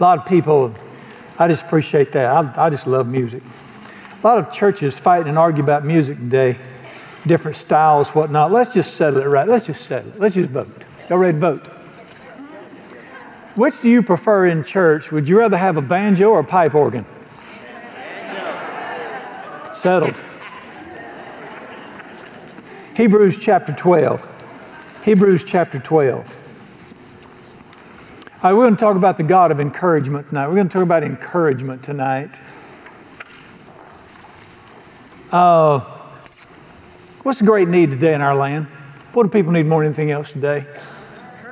A lot of people, I just appreciate that. I, I just love music. A lot of churches fight and argue about music today, different styles, whatnot. Let's just settle it right. Let's just settle it. Let's just vote. Y'all ready to vote? Which do you prefer in church? Would you rather have a banjo or a pipe organ? Banjo. Settled. Hebrews chapter 12. Hebrews chapter 12. Right, we're going to talk about the God of encouragement tonight. We're going to talk about encouragement tonight. Uh, what's a great need today in our land? What do people need more than anything else today?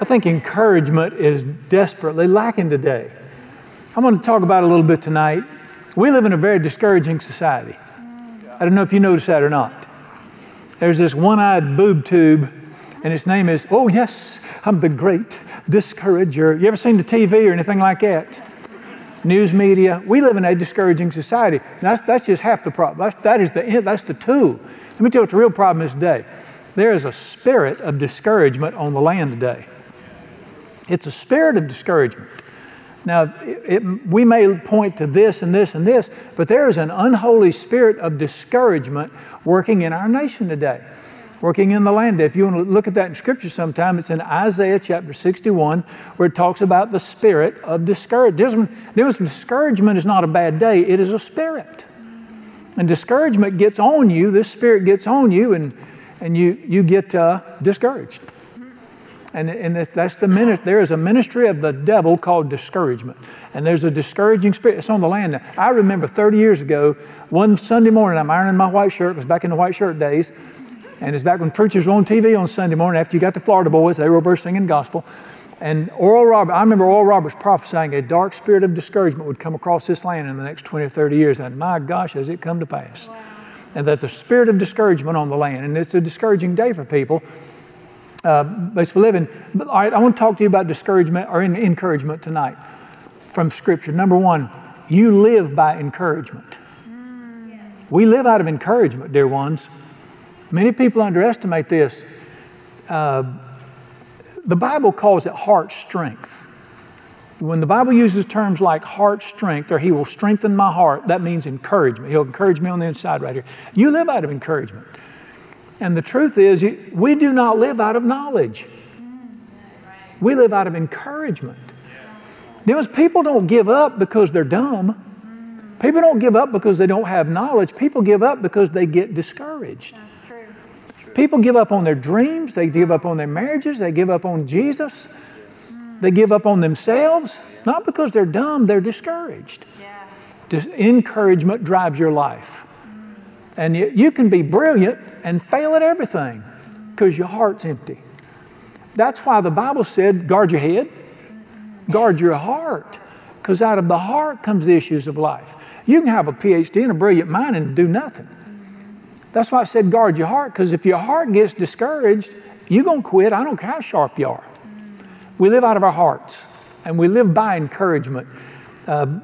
I think encouragement is desperately lacking today. I'm going to talk about it a little bit tonight. We live in a very discouraging society. I don't know if you notice that or not. There's this one eyed boob tube, and its name is, Oh, yes, I'm the great discourager. You ever seen the TV or anything like that? news media. We live in a discouraging society. That's, that's just half the problem. That's, that is the, that's the tool. Let me tell you what the real problem is today. There is a spirit of discouragement on the land today. It's a spirit of discouragement. Now, it, it, we may point to this and this and this, but there is an unholy spirit of discouragement working in our nation today working in the land. If you want to look at that in Scripture sometime, it's in Isaiah chapter 61, where it talks about the spirit of discouragement. Discouragement is not a bad day, it is a spirit. And discouragement gets on you, this spirit gets on you, and, and you, you get uh, discouraged. And, and that's the ministry. There is a ministry of the devil called discouragement. And there's a discouraging spirit. It's on the land. Now, I remember 30 years ago, one Sunday morning, I'm ironing my white shirt. It was back in the white shirt days. And it's back when preachers were on TV on Sunday morning after you got the Florida boys, they were over singing gospel. And Oral Roberts, I remember Oral Roberts prophesying a dark spirit of discouragement would come across this land in the next 20 or 30 years. And my gosh, has it come to pass? Wow. And that the spirit of discouragement on the land, and it's a discouraging day for people, uh, basically living. But, all right, I want to talk to you about discouragement or encouragement tonight from Scripture. Number one, you live by encouragement. Mm. We live out of encouragement, dear ones. Many people underestimate this. Uh, the Bible calls it heart strength. When the Bible uses terms like heart strength or He will strengthen my heart, that means encouragement. He'll encourage me on the inside right here. You live out of encouragement. And the truth is, we do not live out of knowledge, we live out of encouragement. Because people don't give up because they're dumb. People don't give up because they don't have knowledge. People give up because they get discouraged. People give up on their dreams, they give up on their marriages, they give up on Jesus, they give up on themselves, not because they're dumb, they're discouraged. Yeah. encouragement drives your life. And you, you can be brilliant and fail at everything because your heart's empty. That's why the Bible said, guard your head, guard your heart, because out of the heart comes the issues of life. You can have a PhD and a brilliant mind and do nothing. That's why I said guard your heart, because if your heart gets discouraged, you're going to quit. I don't care how sharp you are. We live out of our hearts, and we live by encouragement. Uh,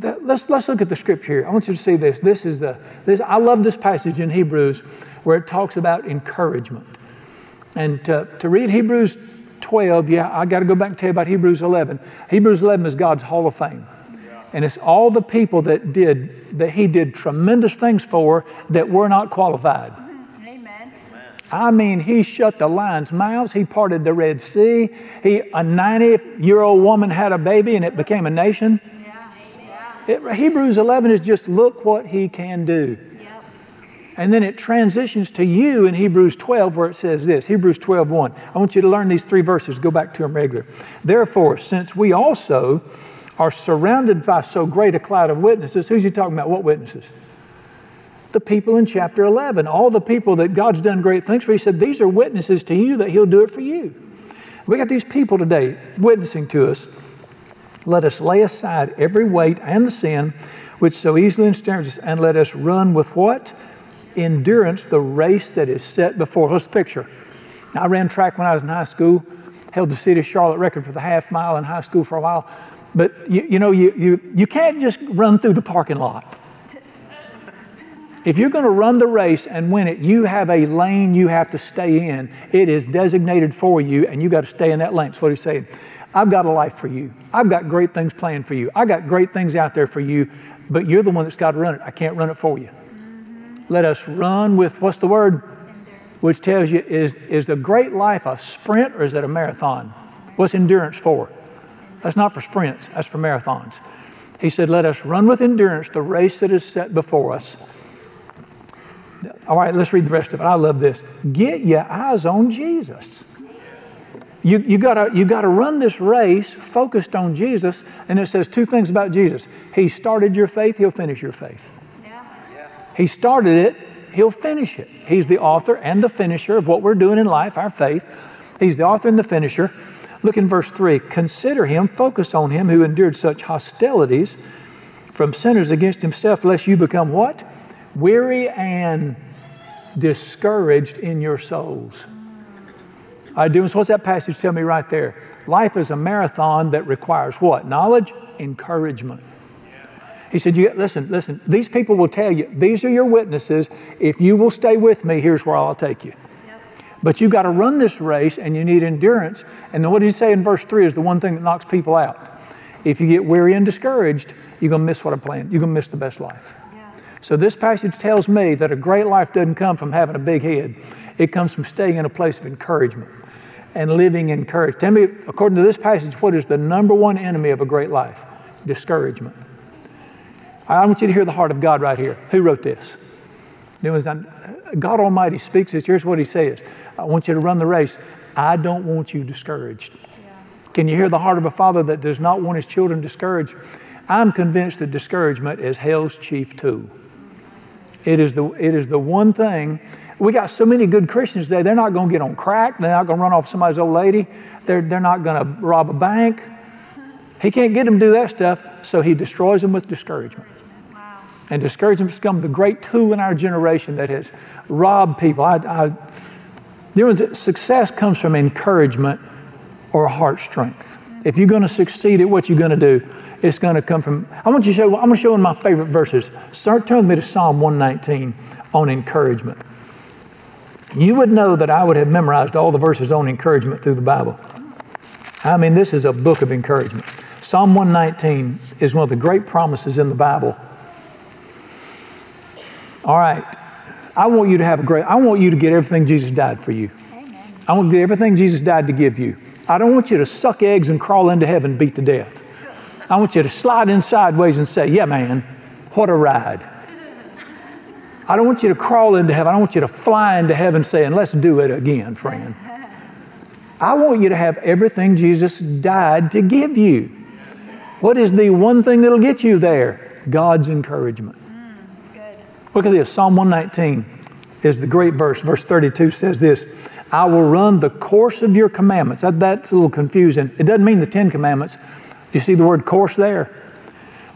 let's, let's look at the scripture here. I want you to see this. This is the, this, I love this passage in Hebrews where it talks about encouragement. And to, to read Hebrews 12, yeah, I got to go back and tell you about Hebrews 11. Hebrews 11 is God's Hall of Fame. And it's all the people that did, that he did tremendous things for that were not qualified. Amen. I mean, he shut the lion's mouths. He parted the Red Sea. He, a 90 year old woman had a baby and it became a nation. Yeah. Yeah. It, Hebrews 11 is just look what he can do. And then it transitions to you in Hebrews 12 where it says this Hebrews 12 1. I want you to learn these three verses. Go back to them regular. Therefore, since we also are surrounded by so great a cloud of witnesses. Who's he talking about? What witnesses? The people in chapter 11, all the people that God's done great things for. He said, These are witnesses to you that He'll do it for you. We got these people today witnessing to us. Let us lay aside every weight and the sin which so easily ensnares us, and let us run with what? Endurance, the race that is set before us. Picture. I ran track when I was in high school, held the city of Charlotte record for the half mile in high school for a while. But you, you know, you, you, you can't just run through the parking lot. If you're going to run the race and win it, you have a lane you have to stay in. It is designated for you, and you got to stay in that lane. That's what he's saying. I've got a life for you. I've got great things planned for you. I got great things out there for you, but you're the one that's got to run it. I can't run it for you. Let us run with what's the word? Which tells you is, is the great life a sprint or is it a marathon? What's endurance for? That's not for sprints, that's for marathons. He said, Let us run with endurance the race that is set before us. All right, let's read the rest of it. I love this. Get your eyes on Jesus. You, you, gotta, you gotta run this race focused on Jesus, and it says two things about Jesus. He started your faith, he'll finish your faith. Yeah. He started it, he'll finish it. He's the author and the finisher of what we're doing in life, our faith. He's the author and the finisher. Look in verse 3 Consider him, focus on him who endured such hostilities from sinners against himself, lest you become what? Weary and discouraged in your souls. I do. So what's that passage tell me right there? Life is a marathon that requires what? Knowledge, encouragement. He said, you, listen, listen, these people will tell you, these are your witnesses. If you will stay with me, here's where I'll take you. But you've got to run this race and you need endurance. And then what did he say in verse 3 is the one thing that knocks people out. If you get weary and discouraged, you're going to miss what I planned. You're going to miss the best life. Yeah. So this passage tells me that a great life doesn't come from having a big head. It comes from staying in a place of encouragement and living in courage. Tell me, according to this passage, what is the number one enemy of a great life? Discouragement. I want you to hear the heart of God right here. Who wrote this? God Almighty speaks this. Here's what He says I want you to run the race. I don't want you discouraged. Yeah. Can you hear the heart of a father that does not want his children discouraged? I'm convinced that discouragement is hell's chief tool. It is the, it is the one thing. We got so many good Christians today, they're not going to get on crack. They're not going to run off somebody's old lady. They're, they're not going to rob a bank. He can't get them to do that stuff, so he destroys them with discouragement. And discouragement has become the great tool in our generation that has robbed people. I, I, success comes from encouragement or heart strength. If you're going to succeed at what you're going to do, it's going to come from. I want you to show. I'm going to show you my favorite verses. Start turning me to Psalm 119 on encouragement. You would know that I would have memorized all the verses on encouragement through the Bible. I mean, this is a book of encouragement. Psalm 119 is one of the great promises in the Bible all right. I want you to have a great, I want you to get everything Jesus died for you. Amen. I want to get everything Jesus died to give you. I don't want you to suck eggs and crawl into heaven beat to death. I want you to slide in sideways and say, Yeah, man, what a ride. I don't want you to crawl into heaven. I don't want you to fly into heaven saying, Let's do it again, friend. I want you to have everything Jesus died to give you. What is the one thing that'll get you there? God's encouragement. Look at this Psalm 119 is the great verse. Verse 32 says this I will run the course of your commandments. That, that's a little confusing. It doesn't mean the Ten Commandments. You see the word course there?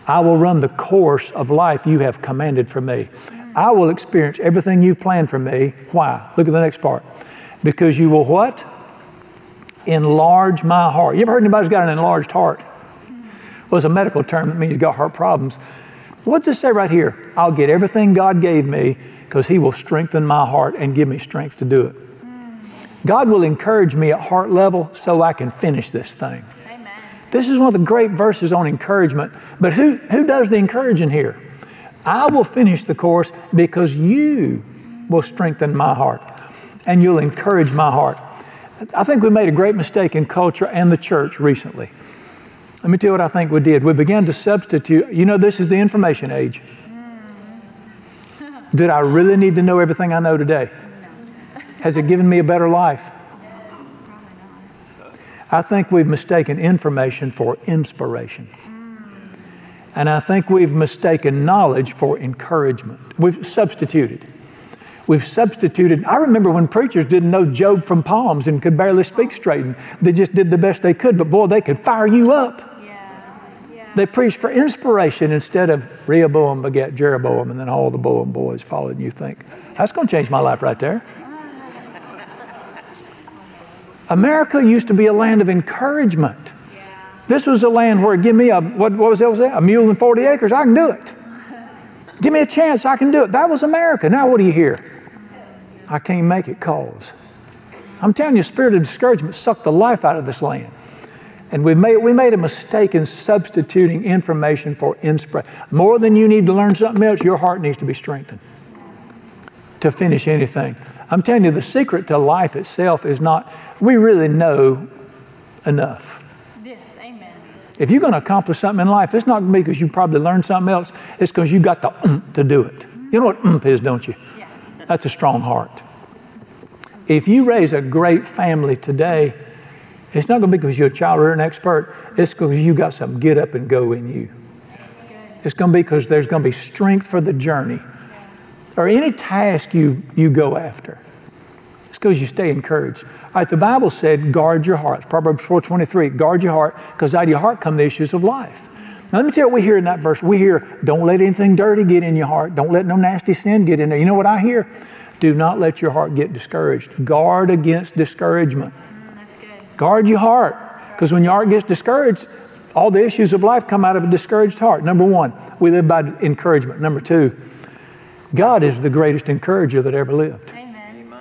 I will run the course of life you have commanded for me. I will experience everything you've planned for me. Why? Look at the next part. Because you will what? Enlarge my heart. You ever heard anybody's got an enlarged heart? Well, it's a medical term that means you've got heart problems. What's it say right here? I'll get everything God gave me because He will strengthen my heart and give me strength to do it. God will encourage me at heart level so I can finish this thing. Amen. This is one of the great verses on encouragement. But who, who does the encouraging here? I will finish the course because you will strengthen my heart and you'll encourage my heart. I think we made a great mistake in culture and the church recently. Let me tell you what I think we did. We began to substitute, you know, this is the information age. Hmm. Did I really need to know everything I know today? Has it given me a better life? I think we've mistaken information for inspiration. Hmm. And I think we've mistaken knowledge for encouragement. We've substituted. We've substituted. I remember when preachers didn't know Job from palms and could barely speak straight. And they just did the best they could, but boy, they could fire you up. They preached for inspiration instead of Rehoboam beget Jeroboam, and then all the Boam boys followed. And you think, that's going to change my life right there. America used to be a land of encouragement. This was a land where, give me a, what, what was that? Was that? A mule and 40 acres, I can do it. Give me a chance, I can do it. That was America. Now what do you hear? I can't make it cause. I'm telling you, spirit of discouragement sucked the life out of this land. And we made, we made a mistake in substituting information for inspiration. More than you need to learn something else, your heart needs to be strengthened to finish anything. I'm telling you, the secret to life itself is not, we really know enough. Yes, amen. If you're going to accomplish something in life, it's not going to be because you probably learned something else. It's because you got the mm to do it. You know what mm is, don't you? Yeah. That's a strong heart. If you raise a great family today, it's not going to be because you're a child or an expert. It's because you got some get up and go in you. It's going to be because there's going to be strength for the journey or any task you, you go after. It's because you stay encouraged. All right, the Bible said, guard your heart. Proverbs 4.23, guard your heart, because out of your heart come the issues of life. Now, let me tell you what we hear in that verse. We hear, don't let anything dirty get in your heart. Don't let no nasty sin get in there. You know what I hear? Do not let your heart get discouraged. Guard against discouragement. Guard your heart. Because when your heart gets discouraged, all the issues of life come out of a discouraged heart. Number one, we live by encouragement. Number two, God is the greatest encourager that ever lived. Amen.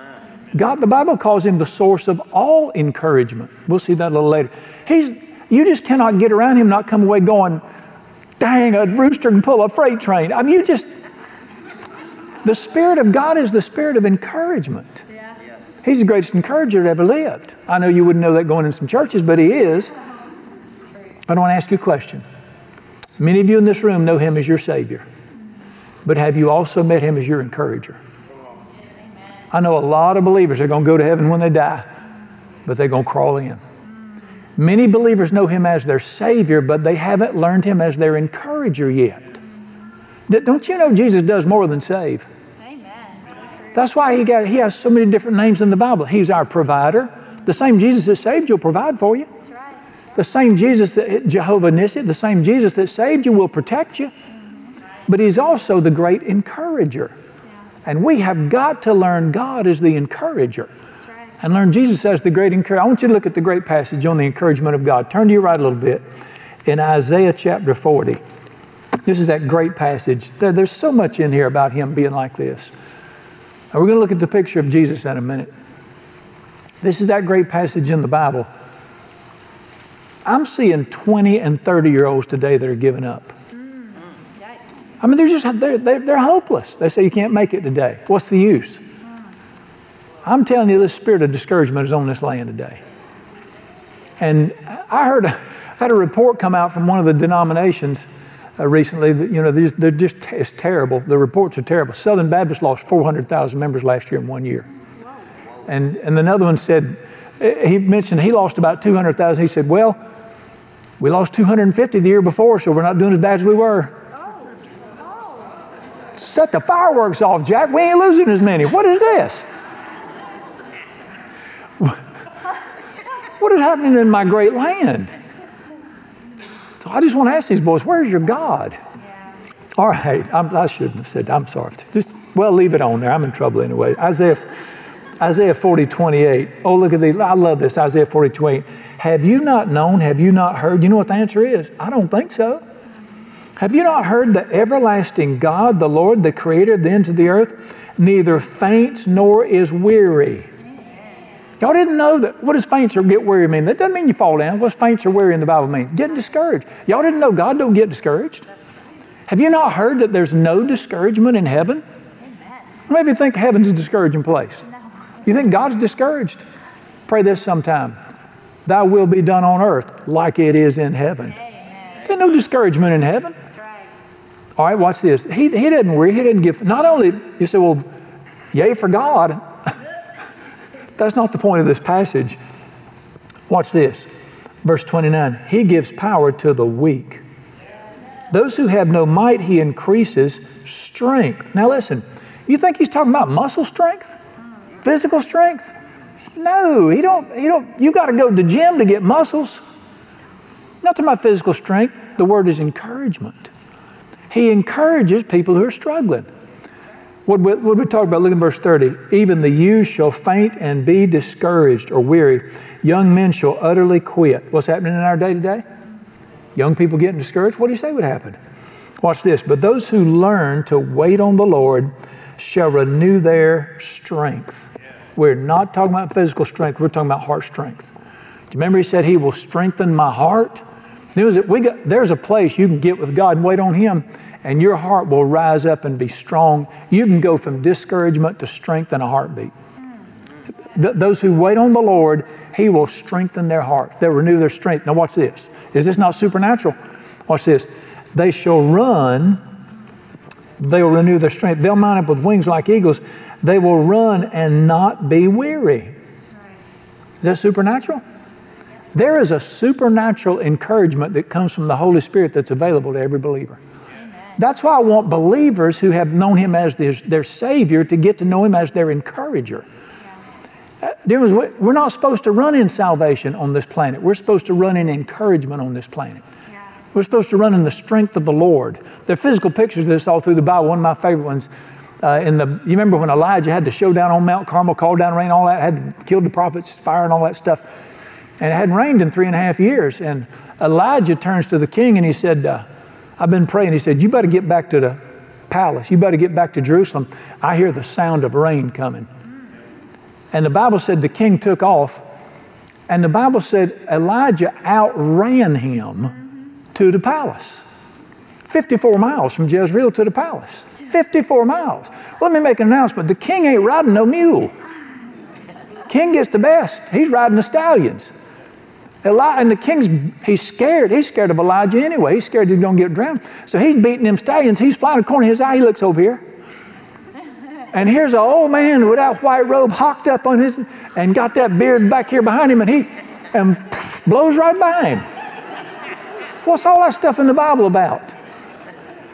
God, the Bible calls him the source of all encouragement. We'll see that a little later. He's, you just cannot get around him, not come away going, dang, a rooster can pull a freight train. I mean, you just, the Spirit of God is the Spirit of encouragement. He's the greatest encourager that ever lived. I know you wouldn't know that going in some churches, but he is. I want to ask you a question. Many of you in this room know him as your Savior, but have you also met him as your encourager? I know a lot of believers are going to go to heaven when they die, but they're going to crawl in. Many believers know him as their Savior, but they haven't learned him as their encourager yet. Don't you know Jesus does more than save? That's why he, got, he has so many different names in the Bible. He's our provider. The same Jesus that saved you will provide for you. That's right. The same Jesus that Jehovah Nissi, the same Jesus that saved you will protect you. But he's also the great encourager. And we have got to learn God as the encourager and learn Jesus as the great encourager. I want you to look at the great passage on the encouragement of God. Turn to your right a little bit in Isaiah chapter 40. This is that great passage. There- there's so much in here about him being like this. And we're going to look at the picture of Jesus in a minute. This is that great passage in the Bible. I'm seeing 20 and 30 year olds today that are giving up. Mm-hmm. I mean, they're just they're, they're, they're hopeless. They say you can't make it today. What's the use? I'm telling you, the spirit of discouragement is on this land today. And I heard, I had a report come out from one of the denominations uh, recently you know these, they're just it's terrible. The reports are terrible. Southern Baptist lost 400,000 members last year in one year, and and another one said he mentioned he lost about 200,000. He said, well, we lost 250 the year before, so we're not doing as bad as we were. Set the fireworks off, Jack. We ain't losing as many. What is this? What is happening in my great land? So I just want to ask these boys, where's your God? Yeah. All right, I'm, I shouldn't have said. I'm sorry. Just well, leave it on there. I'm in trouble anyway. Isaiah, Isaiah 40, 28. Oh, look at the. I love this. Isaiah 40, 28. Have you not known? Have you not heard? You know what the answer is? I don't think so. Have you not heard the everlasting God, the Lord, the Creator of the ends of the earth, neither faints nor is weary? Y'all didn't know that. What does faint or get weary mean? That doesn't mean you fall down. What's faint or weary in the Bible mean? Getting discouraged. Y'all didn't know God don't get discouraged. Have you not heard that there's no discouragement in heaven? Maybe you think heaven's a discouraging place. No. You think God's discouraged? Pray this sometime. Thy will be done on earth like it is in heaven. There's no discouragement in heaven. That's right. All right, watch this. He, he didn't worry. He didn't give. Not only, you say, well, yay for God. That's not the point of this passage. Watch this. Verse 29 He gives power to the weak. Those who have no might, He increases strength. Now listen, you think He's talking about muscle strength? Physical strength? No, He don't, He don't, you got to go to the gym to get muscles. Not to my physical strength. The word is encouragement. He encourages people who are struggling. What what we talk about, look at verse 30. Even the youth shall faint and be discouraged or weary. Young men shall utterly quit. What's happening in our day to day? Young people getting discouraged. What do you say would happen? Watch this. But those who learn to wait on the Lord shall renew their strength. We're not talking about physical strength, we're talking about heart strength. Do you remember he said he will strengthen my heart? There's a, got, there's a place you can get with God and wait on him, and your heart will rise up and be strong. You can go from discouragement to strength in a heartbeat. Th- those who wait on the Lord, he will strengthen their heart. They'll renew their strength. Now, watch this. Is this not supernatural? Watch this. They shall run, they'll renew their strength. They'll mount up with wings like eagles. They will run and not be weary. Is that supernatural? There is a supernatural encouragement that comes from the Holy Spirit that's available to every believer. That's why I want believers who have known Him as their, their Savior to get to know Him as their encourager. Uh, dear ones, we're not supposed to run in salvation on this planet. We're supposed to run in encouragement on this planet. We're supposed to run in the strength of the Lord. There are physical pictures of this all through the Bible. One of my favorite ones uh, in the, you remember when Elijah had to show down on Mount Carmel, call down rain, all that, had killed the prophets, fire and all that stuff. And it hadn't rained in three and a half years. And Elijah turns to the king and he said, uh, I've been praying. He said, You better get back to the palace. You better get back to Jerusalem. I hear the sound of rain coming. And the Bible said the king took off. And the Bible said Elijah outran him to the palace. 54 miles from Jezreel to the palace. 54 miles. Let me make an announcement. The king ain't riding no mule. King gets the best. He's riding the stallions. Eli- and the king's, he's scared. He's scared of Elijah anyway. He's scared he's going to get drowned. So he's beating them stallions. He's flying a corner of his eye. He looks over here. And here's an old man with that white robe hocked up on his, and got that beard back here behind him, and he and blows right by him. What's all that stuff in the Bible about?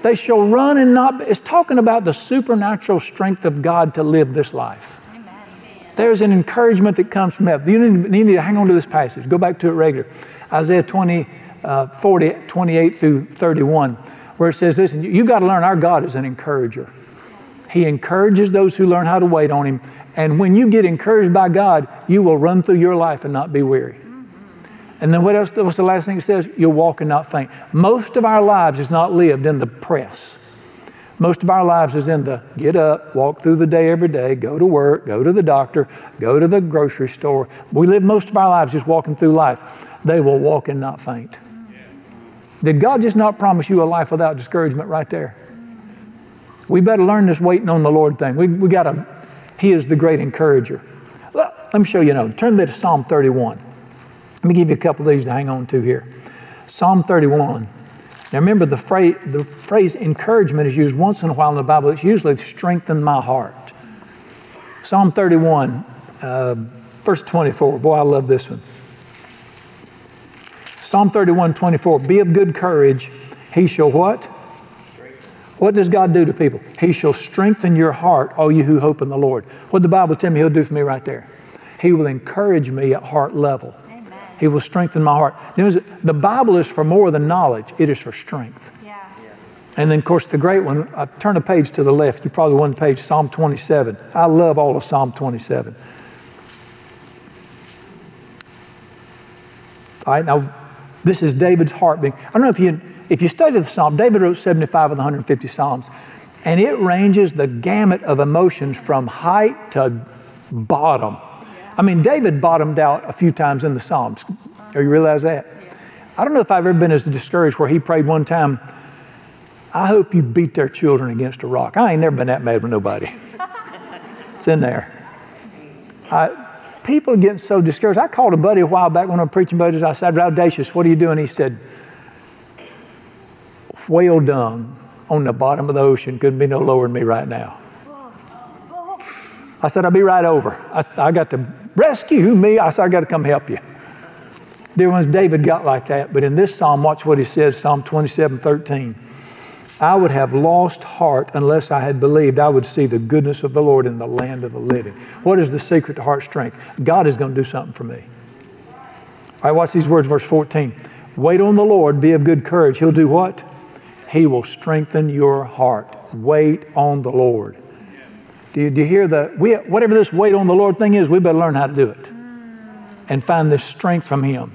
They shall run and not. It's talking about the supernatural strength of God to live this life. There's an encouragement that comes from that. You need, you need to hang on to this passage. Go back to it regular. Isaiah 20, uh, 40, 28 through 31, where it says, Listen, you, you got to learn our God is an encourager. He encourages those who learn how to wait on Him. And when you get encouraged by God, you will run through your life and not be weary. And then what else? What's the last thing it says? You'll walk and not faint. Most of our lives is not lived in the press. Most of our lives is in the get up, walk through the day every day, go to work, go to the doctor, go to the grocery store. We live most of our lives just walking through life. They will walk and not faint. Did God just not promise you a life without discouragement right there? We better learn this waiting on the Lord thing. We, we got to, He is the great encourager. Let me show you another. Turn to Psalm 31. Let me give you a couple of these to hang on to here. Psalm 31. Now remember, the phrase, the phrase encouragement is used once in a while in the Bible. It's usually strengthen my heart. Psalm 31, uh, verse 24. Boy, I love this one. Psalm 31, 24. Be of good courage. He shall what? What does God do to people? He shall strengthen your heart, all you who hope in the Lord. What the Bible tell me He'll do for me right there? He will encourage me at heart level. He will strengthen my heart. The Bible is for more than knowledge, it is for strength. Yeah. And then, of course, the great one, I turn a page to the left. You probably one page, Psalm 27. I love all of Psalm 27. All right, now, this is David's heart being. I don't know if you, if you study the Psalm, David wrote 75 of the 150 Psalms, and it ranges the gamut of emotions from height to bottom. I mean, David bottomed out a few times in the Psalms. Do you realize that? I don't know if I've ever been as discouraged where he prayed one time, I hope you beat their children against a rock. I ain't never been that mad with nobody. it's in there. I, people getting so discouraged. I called a buddy a while back when I was preaching buddies. I said, Audacious, what are you doing? He said, Whale dung on the bottom of the ocean couldn't be no lower than me right now. I said, I'll be right over. I, I got to rescue me. I said, I got to come help you. Dear ones, David got like that. But in this psalm, watch what he says Psalm 27 13. I would have lost heart unless I had believed I would see the goodness of the Lord in the land of the living. What is the secret to heart strength? God is going to do something for me. All right, watch these words, verse 14. Wait on the Lord, be of good courage. He'll do what? He will strengthen your heart. Wait on the Lord. Do you, do you hear the, we, whatever this wait on the Lord thing is, we better learn how to do it and find this strength from Him.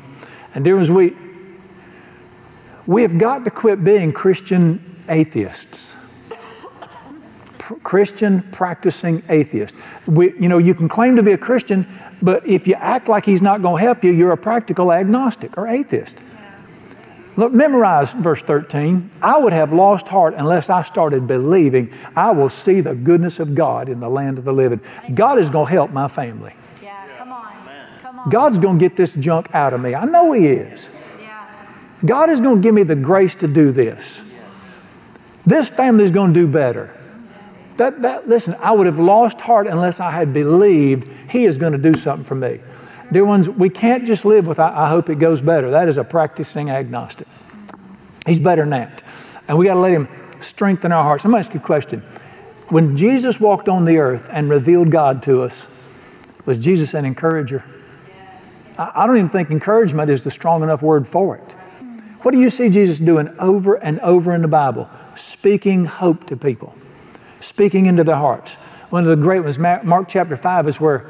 And dear ones, we, we have got to quit being Christian atheists. Christian practicing atheists. We, you know, you can claim to be a Christian, But if you act like he's not going to help you, you're a practical agnostic or atheist. Look, memorize verse 13. I would have lost heart unless I started believing I will see the goodness of God in the land of the living. God is going to help my family. Yeah, come on. Come on. God's going to get this junk out of me. I know He is. God is going to give me the grace to do this. This family is going to do better. That, that, listen, I would have lost heart unless I had believed He is going to do something for me. Dear ones, we can't just live with, I, I hope it goes better. That is a practicing agnostic. He's better than that. And we got to let Him strengthen our hearts. Let me ask you a question. When Jesus walked on the earth and revealed God to us, was Jesus an encourager? I, I don't even think encouragement is the strong enough word for it. What do you see Jesus doing over and over in the Bible? Speaking hope to people, speaking into their hearts. One of the great ones, Mark chapter 5, is where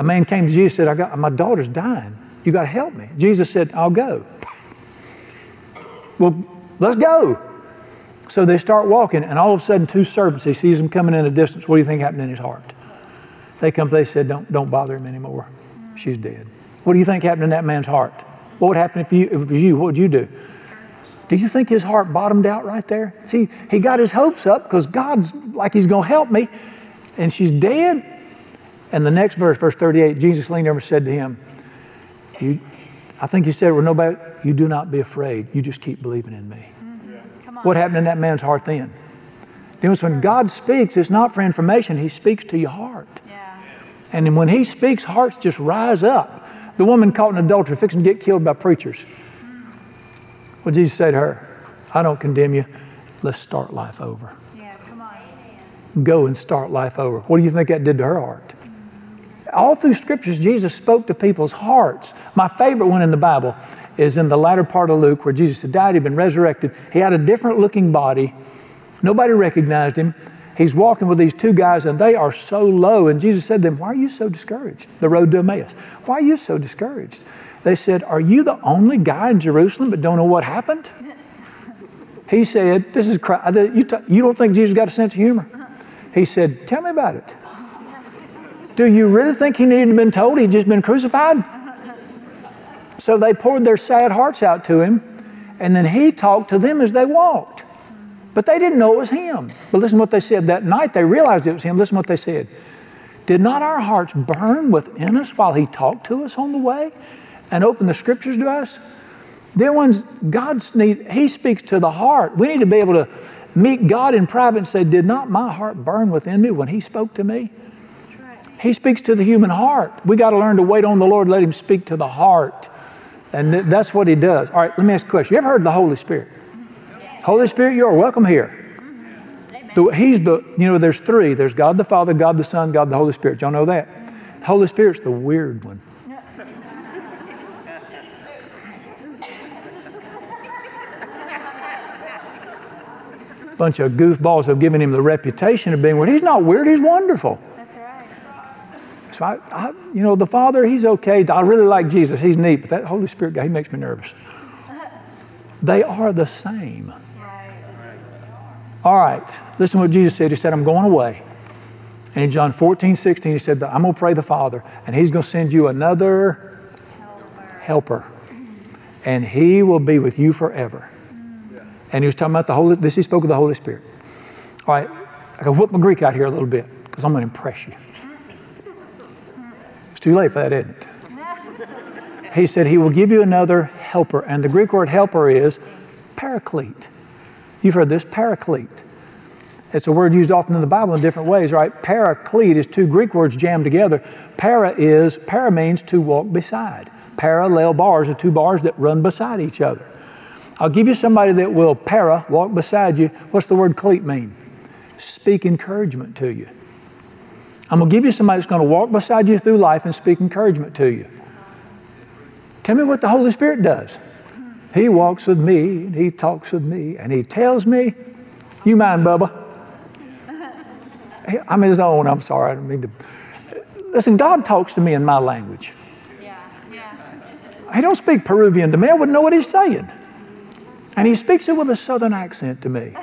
a man came to Jesus and said, I got, My daughter's dying. You got to help me. Jesus said, I'll go. Well, let's go. So they start walking, and all of a sudden, two servants, he sees them coming in a distance. What do you think happened in his heart? They come, they said, Don't, don't bother him anymore. She's dead. What do you think happened in that man's heart? What would happen if, you, if it was you? What would you do? Do you think his heart bottomed out right there? See, he got his hopes up because God's like he's going to help me, and she's dead. And the next verse, verse 38, Jesus leaned over and said to him, you, I think he said, well, nobody, you do not be afraid. You just keep believing in me. Mm-hmm. On. What happened in that man's heart then? Because when God speaks, it's not for information. He speaks to your heart. Yeah. And when he speaks, hearts just rise up. The woman caught in adultery, fixing to get killed by preachers. Mm-hmm. What did Jesus say to her? I don't condemn you. Let's start life over. Yeah, come on. Go and start life over. What do you think that did to her heart? All through scriptures, Jesus spoke to people's hearts. My favorite one in the Bible is in the latter part of Luke where Jesus had died, he'd been resurrected. He had a different looking body. Nobody recognized him. He's walking with these two guys and they are so low. And Jesus said to them, Why are you so discouraged? The road to Emmaus. Why are you so discouraged? They said, Are you the only guy in Jerusalem but don't know what happened? He said, This is. You, you don't think Jesus got a sense of humor? He said, Tell me about it. Do you really think he needed to have been told he'd just been crucified? So they poured their sad hearts out to him, and then he talked to them as they walked. But they didn't know it was him. But listen to what they said. That night they realized it was him. Listen to what they said. Did not our hearts burn within us while he talked to us on the way and opened the scriptures to us? Dear ones, God's need, He speaks to the heart. We need to be able to meet God in private and say, Did not my heart burn within me when He spoke to me? He speaks to the human heart. We got to learn to wait on the Lord, let Him speak to the heart. And th- that's what He does. All right, let me ask a question. You ever heard of the Holy Spirit? Holy Spirit, you are welcome here. The, he's the, you know, there's three. There's God the Father, God the Son, God the Holy Spirit. Y'all know that? The Holy Spirit's the weird one. Bunch of goofballs have given him the reputation of being weird. He's not weird, he's wonderful. I, I, you know, the Father, He's okay. I really like Jesus. He's neat, but that Holy Spirit guy, He makes me nervous. They are the same. All right, listen what Jesus said. He said, I'm going away. And in John 14, 16, He said, I'm going to pray the Father, and He's going to send you another Helper. helper, and He will be with you forever. And He was talking about the Holy, this He spoke of the Holy Spirit. All right, I can whoop my Greek out here a little bit because I'm going to impress you. It's too late for that, isn't it? He said, He will give you another helper. And the Greek word helper is paraclete. You've heard this, paraclete. It's a word used often in the Bible in different ways, right? Paraclete is two Greek words jammed together. Para is, para means to walk beside. Parallel bars are two bars that run beside each other. I'll give you somebody that will para, walk beside you. What's the word cleat mean? Speak encouragement to you. I'm going to give you somebody that's going to walk beside you through life and speak encouragement to you. Tell me what the Holy Spirit does. He walks with me, and He talks with me, and He tells me, You mind, Bubba? I'm His own. I'm sorry. I don't mean to. Listen, God talks to me in my language. Yeah. Yeah. He don't speak Peruvian to me. I wouldn't know what He's saying. And He speaks it with a southern accent to me.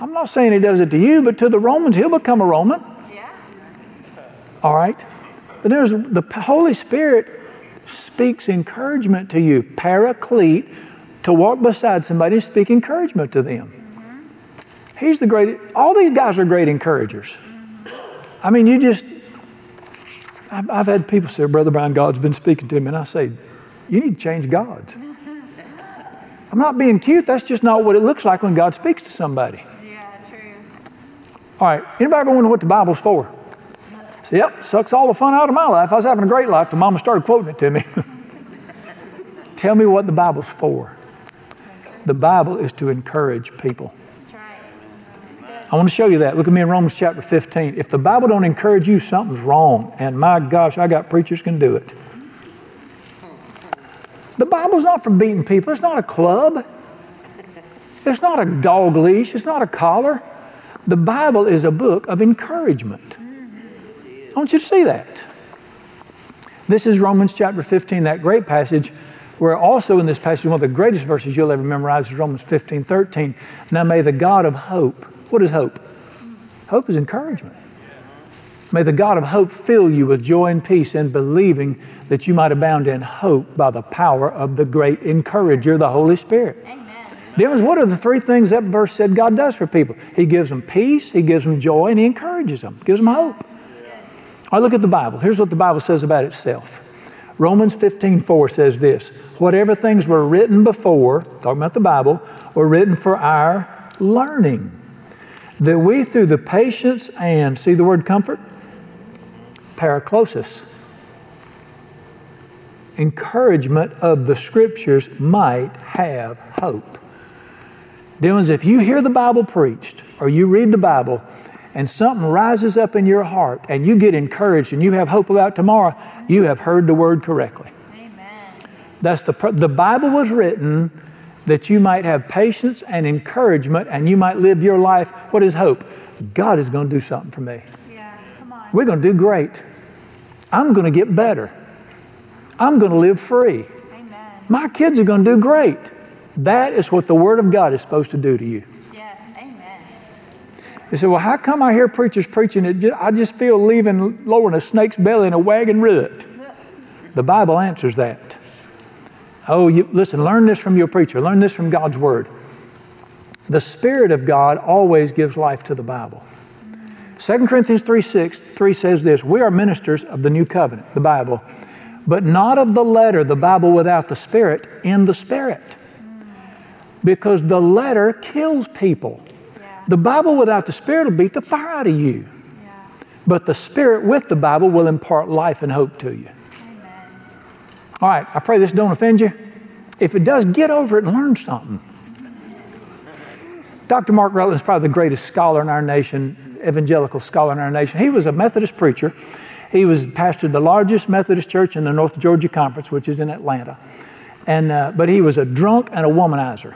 I'm not saying He does it to you, but to the Romans, He'll become a Roman. Yeah. All right? But there's the Holy Spirit speaks encouragement to you, paraclete, to walk beside somebody and speak encouragement to them. Mm-hmm. He's the great, all these guys are great encouragers. Mm-hmm. I mean, you just, I've, I've had people say, Brother Brian, God's been speaking to me. And I say, you need to change gods. I'm not being cute. That's just not what it looks like when God speaks to somebody. All right, anybody ever wonder what the Bible's for? Say, yep, sucks all the fun out of my life. I was having a great life till Mama started quoting it to me. Tell me what the Bible's for. The Bible is to encourage people. That's right. That's good. I want to show you that. Look at me in Romans chapter 15. If the Bible don't encourage you, something's wrong. And my gosh, I got preachers can do it. The Bible's not for beating people. It's not a club. It's not a dog leash. It's not a collar. The Bible is a book of encouragement. I want you to see that. This is Romans chapter 15, that great passage where also in this passage, one of the greatest verses you'll ever memorize is Romans 15, 13. Now may the God of hope, what is hope? Hope is encouragement. May the God of hope fill you with joy and peace in believing that you might abound in hope by the power of the great encourager, the Holy Spirit. Amen. Devils, what are the three things that verse said God does for people? He gives them peace, He gives them joy, and He encourages them, gives them hope. Right, look at the Bible. Here's what the Bible says about itself. Romans 15, 4 says this Whatever things were written before, talking about the Bible, were written for our learning, that we through the patience and, see the word comfort? Paraklesis. Encouragement of the scriptures might have hope. Dealings, if you hear the Bible preached or you read the Bible and something rises up in your heart and you get encouraged and you have hope about tomorrow, you have heard the word correctly. Amen. That's the, the Bible was written that you might have patience and encouragement and you might live your life. What is hope? God is going to do something for me. Yeah, come on. We're going to do great. I'm going to get better. I'm going to live free. Amen. My kids are going to do great. That is what the Word of God is supposed to do to you. Yes, amen. They say, well, how come I hear preachers preaching it? I just feel leaving, lowering a snake's belly in a wagon root. The Bible answers that. Oh, you, listen, learn this from your preacher. Learn this from God's Word. The Spirit of God always gives life to the Bible. 2 Corinthians 3 6 3 says this We are ministers of the new covenant, the Bible, but not of the letter, the Bible without the Spirit, in the Spirit. Because the letter kills people. Yeah, The Bible without the Spirit will beat the fire out of you. yeah. But the Spirit with the Bible will impart life and hope to you. Amen. All right, I pray this don't offend you. If it does, get over it and learn something. Dr. Mark Rutland is probably the greatest scholar in our nation, evangelical scholar in our nation. He was a Methodist preacher. He was pastored the largest Methodist church in the North Georgia Conference, which is in Atlanta. And, uh, but he was a drunk and a womanizer.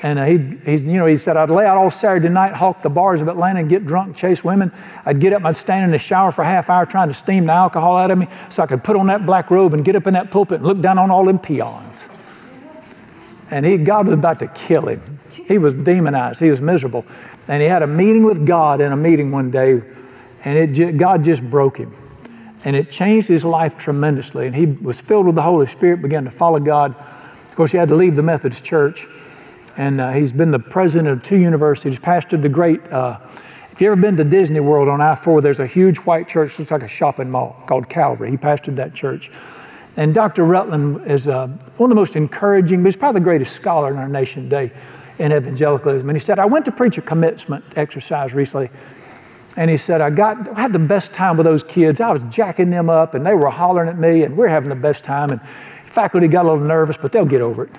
And uh, he, he, you know, he said, I'd lay out all Saturday night, hawk the bars of Atlanta, and get drunk, chase women. I'd get up, I'd stand in the shower for a half hour trying to steam the alcohol out of me so I could put on that black robe and get up in that pulpit and look down on all them peons. And he, God was about to kill him. He was demonized. He was miserable. And he had a meeting with God in a meeting one day, and it, God just broke him. And it changed his life tremendously. And he was filled with the Holy Spirit, began to follow God. Of course, he had to leave the Methodist church. And uh, he's been the president of two universities, pastored the great. Uh, if you ever been to Disney World on I 4, there's a huge white church, looks like a shopping mall called Calvary. He pastored that church. And Dr. Rutland is uh, one of the most encouraging, but he's probably the greatest scholar in our nation today in evangelicalism. And he said, I went to preach a commencement exercise recently. And he said, I got I had the best time with those kids. I was jacking them up and they were hollering at me and we're having the best time. And faculty got a little nervous, but they'll get over it.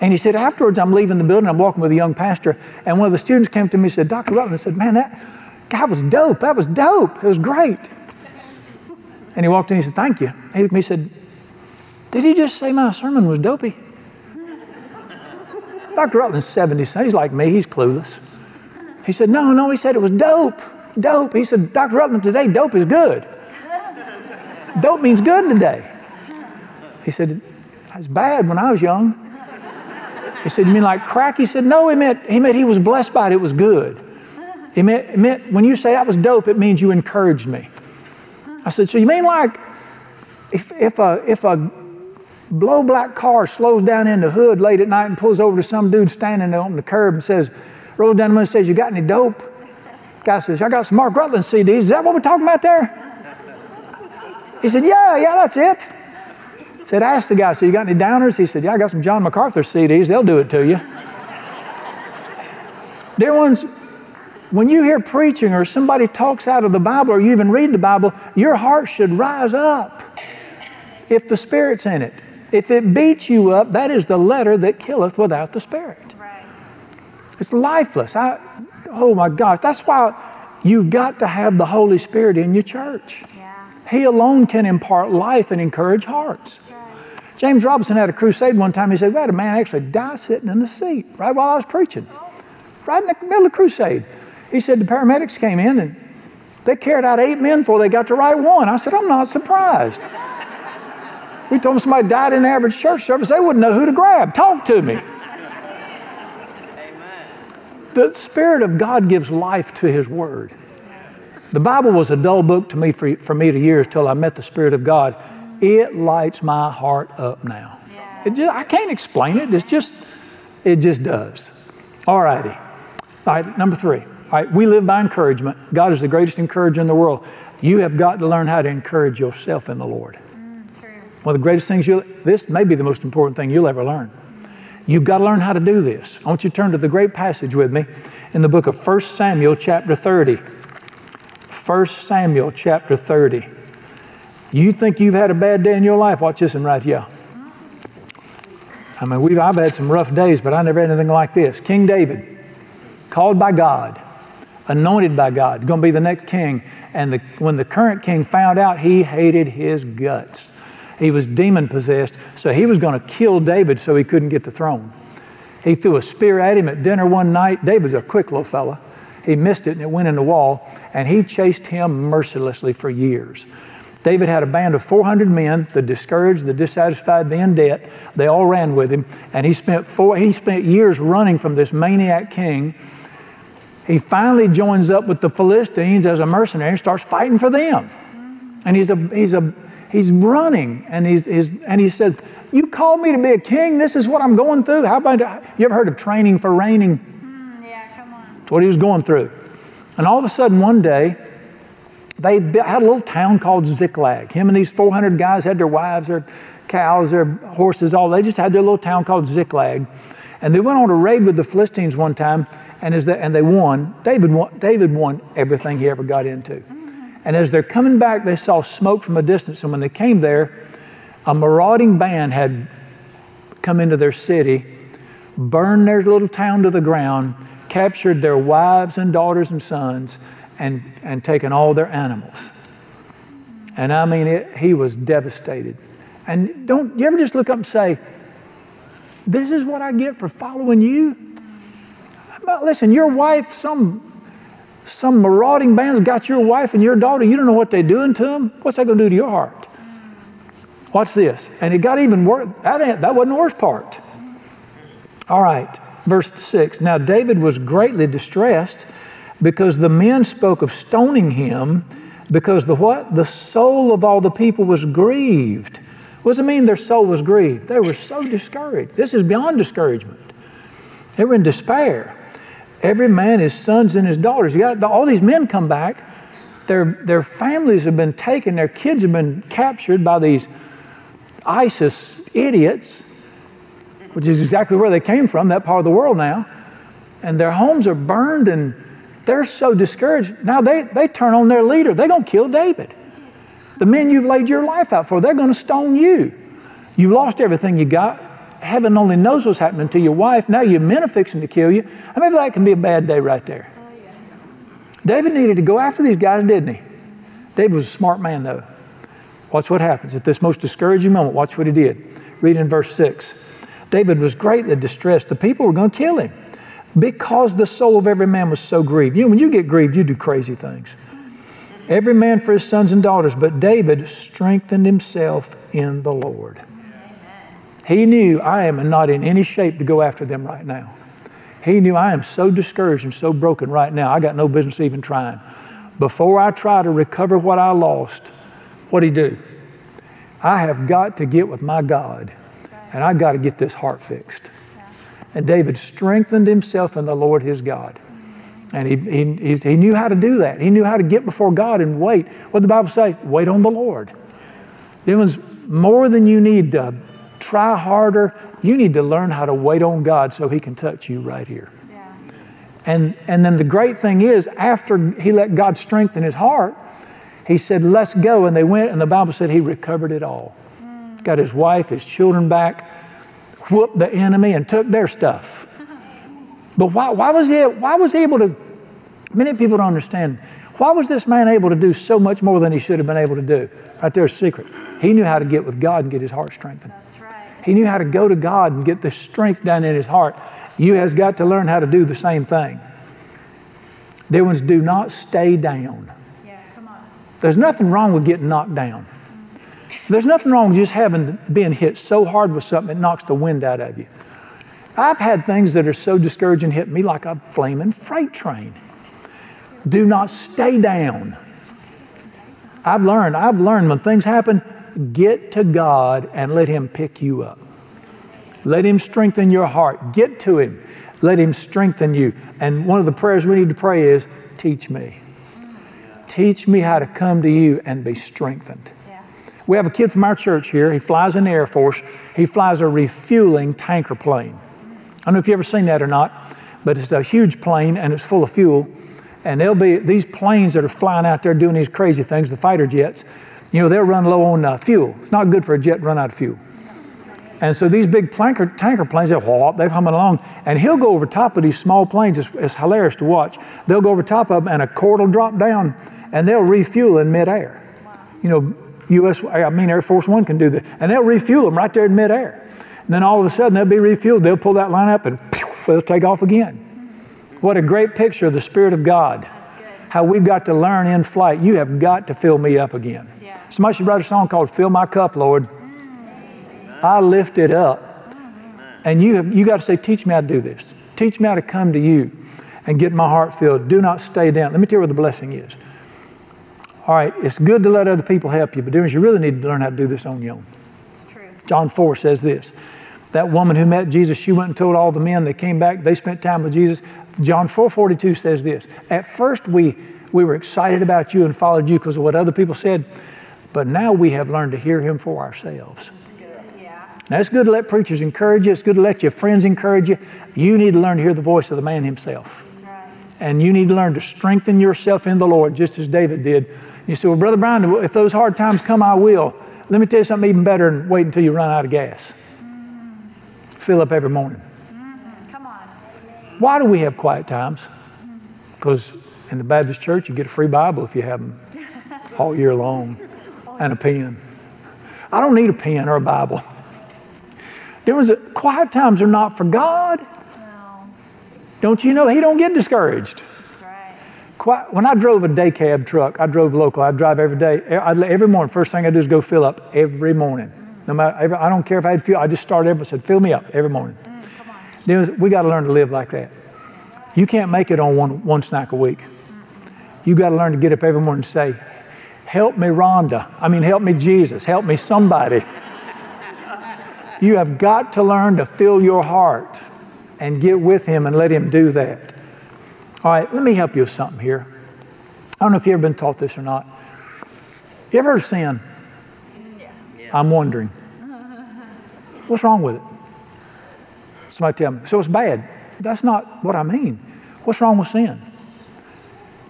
And he said, afterwards, I'm leaving the building, I'm walking with a young pastor, and one of the students came to me and said, Dr. Rutland, said, man, that guy was dope. That was dope. It was great. And he walked in he said, thank you. He and said, did he just say my sermon was dopey? Dr. Rutland's 70, so he's like me, he's clueless. He said, no, no, he said it was dope, dope. He said, Dr. Rutland, today dope is good. Dope means good today. He said, that's bad when I was young. He said, You mean like crack? He said, No, he meant he, meant he was blessed by it, it was good. He meant, meant when you say that was dope, it means you encouraged me. I said, So you mean like if, if, a, if a blow black car slows down in the hood late at night and pulls over to some dude standing on the curb and says, rolls down the window and says, You got any dope? Guy says, I got some Mark Rutland CDs. Is that what we're talking about there? He said, Yeah, yeah, that's it. Said, ask the guy, so you got any downers? He said, Yeah, I got some John MacArthur CDs. They'll do it to you. Dear ones, when you hear preaching or somebody talks out of the Bible or you even read the Bible, your heart should rise up if the Spirit's in it. If it beats you up, that is the letter that killeth without the Spirit. Right. It's lifeless. I, oh my gosh, that's why you've got to have the Holy Spirit in your church. He alone can impart life and encourage hearts. James Robison had a crusade one time. He said, We had a man actually die sitting in the seat right while I was preaching, right in the middle of the crusade. He said the paramedics came in and they carried out eight men before they got to right one. I said, I'm not surprised. We told them somebody died in the average church service, they wouldn't know who to grab. Talk to me. Amen. The Spirit of God gives life to His Word. The Bible was a dull book to me for, for me to years till I met the Spirit of God. It lights my heart up now. Yeah. Just, I can't explain it. It's just, it just does. All righty. All right, number three. All right, we live by encouragement. God is the greatest encourager in the world. You have got to learn how to encourage yourself in the Lord. Mm, true. One of the greatest things you'll, this may be the most important thing you'll ever learn. You've got to learn how to do this. I want you to turn to the great passage with me in the book of 1 Samuel, chapter 30. 1 Samuel, chapter 30. You think you've had a bad day in your life? Watch this and right here. I mean, we've, I've had some rough days, but I never had anything like this. King David, called by God, anointed by God, going to be the next king. And the, when the current king found out, he hated his guts. He was demon possessed, so he was going to kill David so he couldn't get the throne. He threw a spear at him at dinner one night. David's a quick little fella. He missed it and it went in the wall, and he chased him mercilessly for years. David had a band of 400 men, the discouraged, the dissatisfied, the in debt. They all ran with him, and he spent four, he spent years running from this maniac king. He finally joins up with the Philistines as a mercenary and starts fighting for them. And he's a he's a he's running, and he's, he's and he says, "You called me to be a king. This is what I'm going through. How about you ever heard of training for reigning?" What he was going through. And all of a sudden, one day, they had a little town called Ziklag. Him and these 400 guys had their wives, their cows, their horses, all. They just had their little town called Ziklag. And they went on a raid with the Philistines one time, and, as they, and they won. David won. David won everything he ever got into. And as they're coming back, they saw smoke from a distance. And when they came there, a marauding band had come into their city, burned their little town to the ground, captured their wives and daughters and sons, and, and taken all their animals. And I mean, it, he was devastated. And don't you ever just look up and say, This is what I get for following you? Listen, your wife, some some marauding band's got your wife and your daughter. You don't know what they're doing to them. What's that going to do to your heart? Watch this. And it got even worse. That, that wasn't the worst part. All right, verse 6. Now David was greatly distressed because the men spoke of stoning him because the what? The soul of all the people was grieved. What does it mean their soul was grieved? They were so discouraged. This is beyond discouragement. They were in despair. Every man, his sons and his daughters. You got all these men come back. Their, their families have been taken. Their kids have been captured by these ISIS idiots, which is exactly where they came from, that part of the world now. And their homes are burned and they're so discouraged. Now they, they turn on their leader. They're going to kill David. The men you've laid your life out for, they're going to stone you. You've lost everything you got. Heaven only knows what's happening to your wife. Now your men are fixing to kill you. I mean, that can be a bad day right there. David needed to go after these guys, didn't he? David was a smart man, though. Watch what happens at this most discouraging moment. Watch what he did. Read in verse 6. David was greatly distressed. The people were going to kill him because the soul of every man was so grieved. You know, when you get grieved, you do crazy things. Every man for his sons and daughters, but David strengthened himself in the Lord. He knew I am not in any shape to go after them right now. He knew I am so discouraged and so broken right now, I got no business even trying. Before I try to recover what I lost, What'd he do? I have got to get with my God and I got to get this heart fixed. And David strengthened himself in the Lord his God. And he, he, he knew how to do that. He knew how to get before God and wait. What the Bible say? Wait on the Lord. It was more than you need to try harder. You need to learn how to wait on God so He can touch you right here. Yeah. And, and then the great thing is, after he let God strengthen his heart, he said, Let's go. And they went, and the Bible said he recovered it all. Got his wife, his children back, whooped the enemy, and took their stuff. But why, why, was he, why was he able to? Many people don't understand. Why was this man able to do so much more than he should have been able to do? Right there's a secret. He knew how to get with God and get his heart strengthened. That's right. He knew how to go to God and get the strength down in his heart. You has got to learn how to do the same thing. Dear ones, do not stay down. Yeah, come on. There's nothing wrong with getting knocked down. There's nothing wrong with just having being hit so hard with something it knocks the wind out of you. I've had things that are so discouraging hit me like a flaming freight train. Do not stay down. I've learned, I've learned when things happen, get to God and let Him pick you up. Let Him strengthen your heart. Get to Him. Let Him strengthen you. And one of the prayers we need to pray is teach me. Teach me how to come to you and be strengthened. We have a kid from our church here. He flies in the Air Force. He flies a refueling tanker plane. I don't know if you've ever seen that or not, but it's a huge plane and it's full of fuel. And there'll be these planes that are flying out there doing these crazy things, the fighter jets, you know, they'll run low on uh, fuel. It's not good for a jet to run out of fuel. And so these big tanker, tanker planes, they're, they're humming along. And he'll go over top of these small planes. It's, it's hilarious to watch. They'll go over top of them and a cord will drop down and they'll refuel in midair. You know, U.S. I mean Air Force One can do that, and they'll refuel them right there in midair. And then all of a sudden they'll be refueled. They'll pull that line up and pew, they'll take off again. What a great picture of the Spirit of God. How we've got to learn in flight. You have got to fill me up again. Yeah. Somebody should write a song called "Fill My Cup, Lord." I lift it up, and you have, you got to say, "Teach me how to do this. Teach me how to come to you and get my heart filled. Do not stay down." Let me tell you where the blessing is. All right, it's good to let other people help you, but dear ones, you really need to learn how to do this on your own. It's true. John 4 says this that woman who met Jesus, she went and told all the men. They came back, they spent time with Jesus. John 4:42 says this. At first we we were excited about you and followed you because of what other people said, but now we have learned to hear him for ourselves. It's good. Yeah. Now it's good to let preachers encourage you, it's good to let your friends encourage you. You need to learn to hear the voice of the man himself. Right. And you need to learn to strengthen yourself in the Lord, just as David did. You say, Well, Brother Brian, if those hard times come, I will. Let me tell you something even better than wait until you run out of gas. Fill up every morning. Come on. Why do we have quiet times? Because in the Baptist church, you get a free Bible if you have them all year long and a pen. I don't need a pen or a Bible. There was a, quiet times are not for God. Don't you know He don't get discouraged? Quiet, when I drove a day cab truck, I drove local. I drive every day. Every morning, first thing I do is go fill up every morning. No matter, every, I don't care if I had fuel. I just started every said, fill me up every morning. Mm, then we got to learn to live like that. You can't make it on one, one snack a week. You got to learn to get up every morning and say, Help me, Rhonda. I mean, help me, Jesus. Help me, somebody. you have got to learn to fill your heart and get with Him and let Him do that. All right, let me help you with something here. I don't know if you've ever been taught this or not. You ever heard of sin? I'm wondering. What's wrong with it? Somebody tell me. So it's bad. That's not what I mean. What's wrong with sin?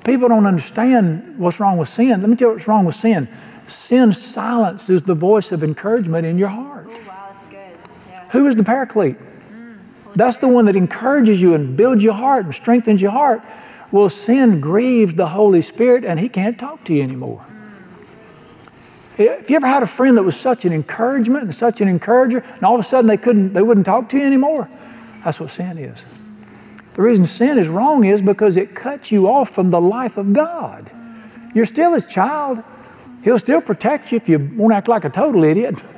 People don't understand what's wrong with sin. Let me tell you what's wrong with sin. Sin silences the voice of encouragement in your heart. Oh, wow, that's good. Yeah. Who is the paraclete? That's the one that encourages you and builds your heart and strengthens your heart. Well, sin grieves the Holy Spirit and He can't talk to you anymore. If you ever had a friend that was such an encouragement and such an encourager, and all of a sudden they couldn't, they wouldn't talk to you anymore, that's what sin is. The reason sin is wrong is because it cuts you off from the life of God. You're still His child. He'll still protect you if you won't act like a total idiot.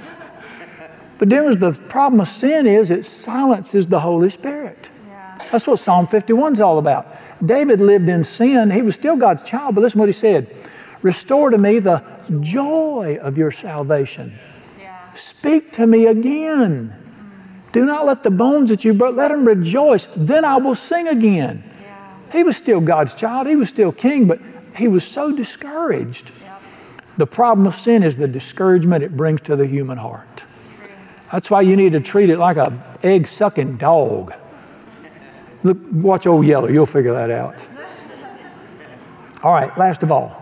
But then the problem of sin is it silences the Holy Spirit. Yeah. That's what Psalm 51 is all about. David lived in sin. He was still God's child, but listen what he said. Restore to me the joy of your salvation. Yeah. Speak to me again. Do not let the bones that you broke, let them rejoice. Then I will sing again. Yeah. He was still God's child, he was still king, but he was so discouraged. Yep. The problem of sin is the discouragement it brings to the human heart. That's why you need to treat it like a egg sucking dog. Look, watch old Yeller, you'll figure that out. All right, last of all,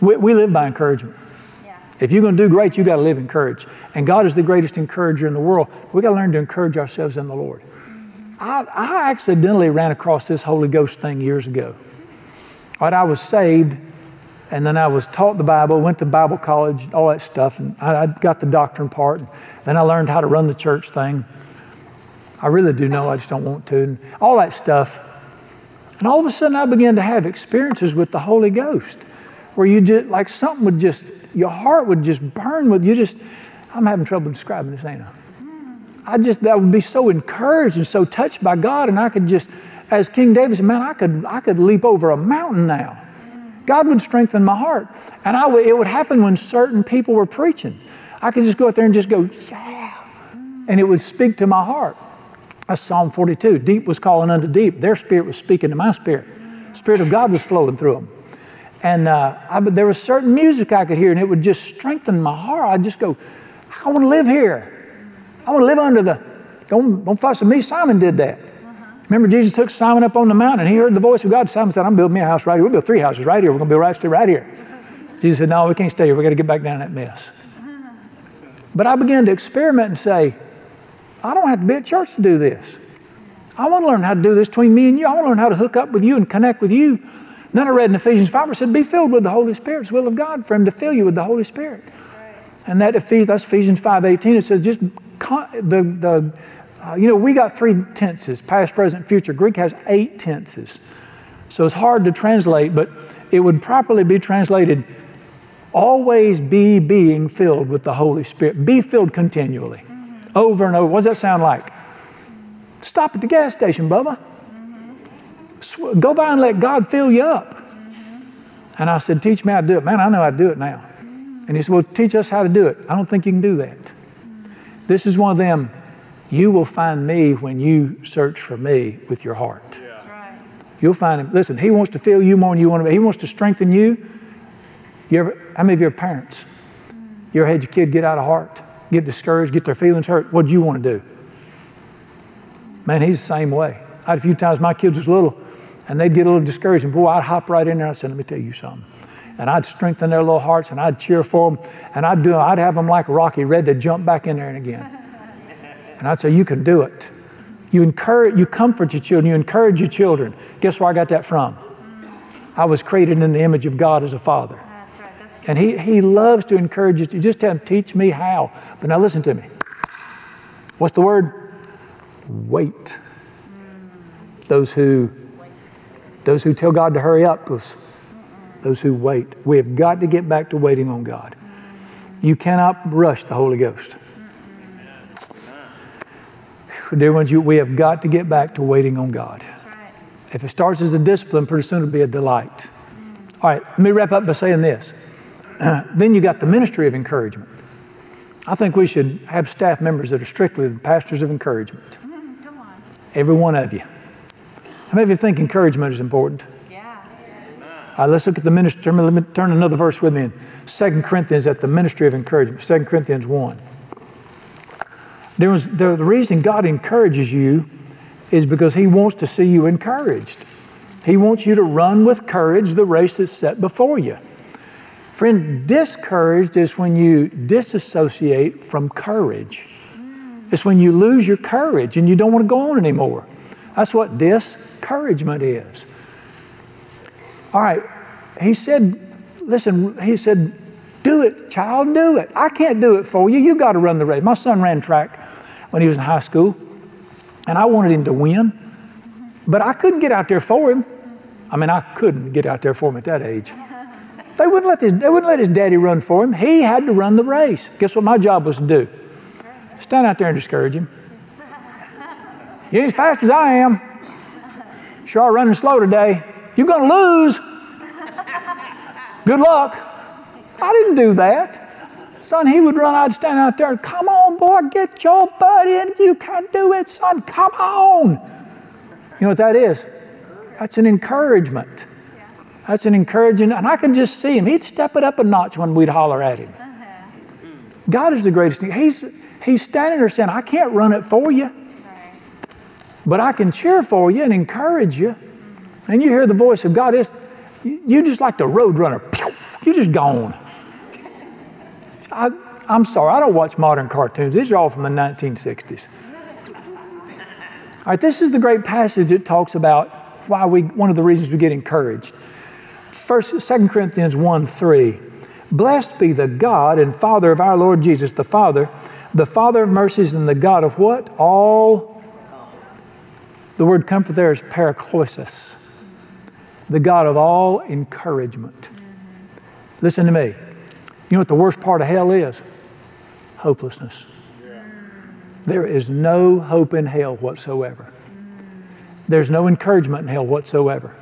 we, we live by encouragement. Yeah. If you're going to do great, you got to live encouraged. And God is the greatest encourager in the world. We got to learn to encourage ourselves in the Lord. Mm-hmm. I, I accidentally ran across this Holy Ghost thing years ago. All right, I was saved, and then I was taught the Bible, went to Bible college, all that stuff, and I, I got the doctrine part. And then I learned how to run the church thing. I really do know, I just don't want to, and all that stuff. And all of a sudden, I began to have experiences with the Holy Ghost where you just, like something would just, your heart would just burn with you. Just, I'm having trouble describing this, ain't I? I just, I would be so encouraged and so touched by God, and I could just, as King David said, man, I could, I could leap over a mountain now. God would strengthen my heart. And I would, it would happen when certain people were preaching. I could just go out there and just go, yeah. And it would speak to my heart. That's Psalm 42. Deep was calling unto deep. Their spirit was speaking to my spirit. Spirit of God was flowing through them. And uh, I, there was certain music I could hear, and it would just strengthen my heart. I'd just go, I want to live here. I want to live under the, don't, don't fuss with me. Simon did that. Remember, Jesus took Simon up on the mountain, and he heard the voice of God. Simon said, I'm building me a house right here. We'll build three houses right here. We're going to build right, right here. Jesus said, No, we can't stay here. We've got to get back down that mess. But I began to experiment and say, I don't have to be at church to do this. I want to learn how to do this between me and you. I want to learn how to hook up with you and connect with you. Then I read in Ephesians 5, it said, Be filled with the Holy Spirit. It's the will of God for Him to fill you with the Holy Spirit. And that Ephes- that's Ephesians 5 18. It says, just the, the uh, you know, we got three tenses past, present, future. Greek has eight tenses. So it's hard to translate, but it would properly be translated always be being filled with the Holy Spirit. Be filled continually, over and over. What does that sound like? Stop at the gas station, Bubba. Sw- Go by and let God fill you up. And I said, Teach me how to do it. Man, I know how to do it now. And he said, Well, teach us how to do it. I don't think you can do that. This is one of them. You will find me when you search for me with your heart. Right. You'll find him. Listen, he wants to fill you more than you want to be. He wants to strengthen you. you ever, how many of your parents, you ever had your kid get out of heart, get discouraged, get their feelings hurt? What do you want to do? Man, he's the same way. I had a few times my kids was little, and they'd get a little discouraged, and boy, I'd hop right in there and I'd say, let me tell you something. And I'd strengthen their little hearts, and I'd cheer for them, and I'd do, I'd have them like Rocky, ready to jump back in there and again. And I'd say, you can do it. You encourage, you comfort your children, you encourage your children. Guess where I got that from? I was created in the image of God as a father. That's right. That's. And he, he loves to encourage you. to Just tell him, teach me how. But now listen to me. What's the word? Wait. Those who those who tell God to hurry up, those who wait. We have got to get back to waiting on God. You cannot rush the Holy Ghost. Dear ones, you, we have got to get back to waiting on God. Right. If it starts as a discipline, pretty soon it'll be a delight. All right, let me wrap up by saying this. then you got the ministry of encouragement. I think we should have staff members that are strictly the pastors of encouragement. Mm, Come on. Every one of you. How many of you think encouragement is important? Yeah. All right, let's look at the ministry. Let me turn another verse with me in 2 Corinthians at the ministry of encouragement, 2 Corinthians 1. There was, the, the reason God encourages you is because He wants to see you encouraged. He wants you to run with courage the race that's set before you. Friend, discouraged is when you disassociate from courage. It's when you lose your courage and you don't want to go on anymore. That's what discouragement is. All right, he said, listen, he said, do it, child, do it. I can't do it for you. You got to run the race. My son ran track when he was in high school, and I wanted him to win, but I couldn't get out there for him. I mean, I couldn't get out there for him at that age. They wouldn't let his, they wouldn't let his daddy run for him. He had to run the race. Guess what my job was to do? Stand out there and discourage him. You ain't as fast as I am. Sure, I'm running slow today. You're going to lose. Good luck. I didn't do that. Son, he would run, I'd stand out there, come on, boy, get your butt in. You can do it, son, come on. You know what that is? That's an encouragement. That's an encouraging, and I could just see him. He'd step it up a notch when we'd holler at him. God is the greatest thing. He's, he's standing there saying, I can't run it for you, but I can cheer for you and encourage you. And you hear the voice of God. It's, you just like the road runner. You just gone. I, I'm sorry, I don't watch modern cartoons. These are all from the 1960s. All right, this is the great passage that talks about why we, one of the reasons we get encouraged. First, 2 Corinthians 1 3. Blessed be the God and Father of our Lord Jesus, the Father, the Father of mercies and the God of what? All. The word comfort there is paraklesis, the God of all encouragement. Listen to me. You know what the worst part of hell is? Hopelessness. There is no hope in hell whatsoever. There's no encouragement in hell whatsoever.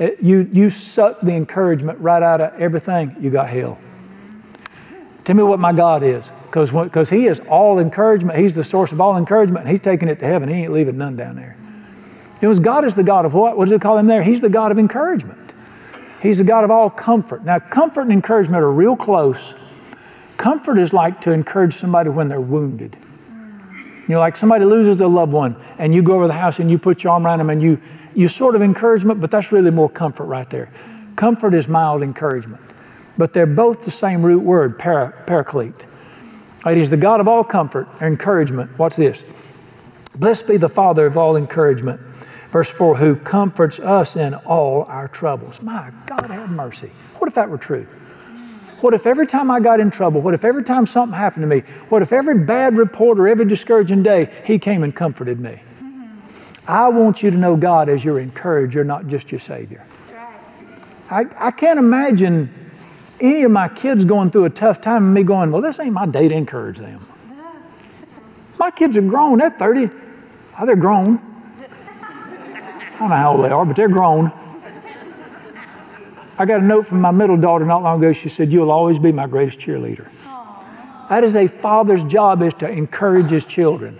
It- you, you suck the encouragement right out of everything, you got hell. Tell me what my God is. Because He is all encouragement. He's the source of all encouragement. And he's taking it to heaven. He ain't leaving none down there. You know, God is the God of what? What does it call Him there? He's the God of encouragement. He's the God of all comfort. Now, comfort and encouragement are real close. Comfort is like to encourage somebody when they're wounded. You know, like somebody loses a loved one, and you go over the house and you put your arm around them and you, you sort of encouragement, but that's really more comfort right there. Comfort is mild encouragement, but they're both the same root word, para, paraclete. It is the God of all comfort encouragement. Watch this. Blessed be the Father of all encouragement. Verse 4 who comforts us in all our troubles. My God, have mercy. What if that were true? What if every time I got in trouble, what if every time something happened to me, what if every bad report or every discouraging day, He came and comforted me? I want you to know God as your encourager, not just your Savior. I, I can't imagine any of my kids going through a tough time and me going, Well, this ain't my day to encourage them. My kids are grown, they're 30. Oh, they're grown. I don't know how old they are, but they're grown. I got a note from my middle daughter not long ago. She said, You'll always be my greatest cheerleader. That is a father's job is to encourage his children.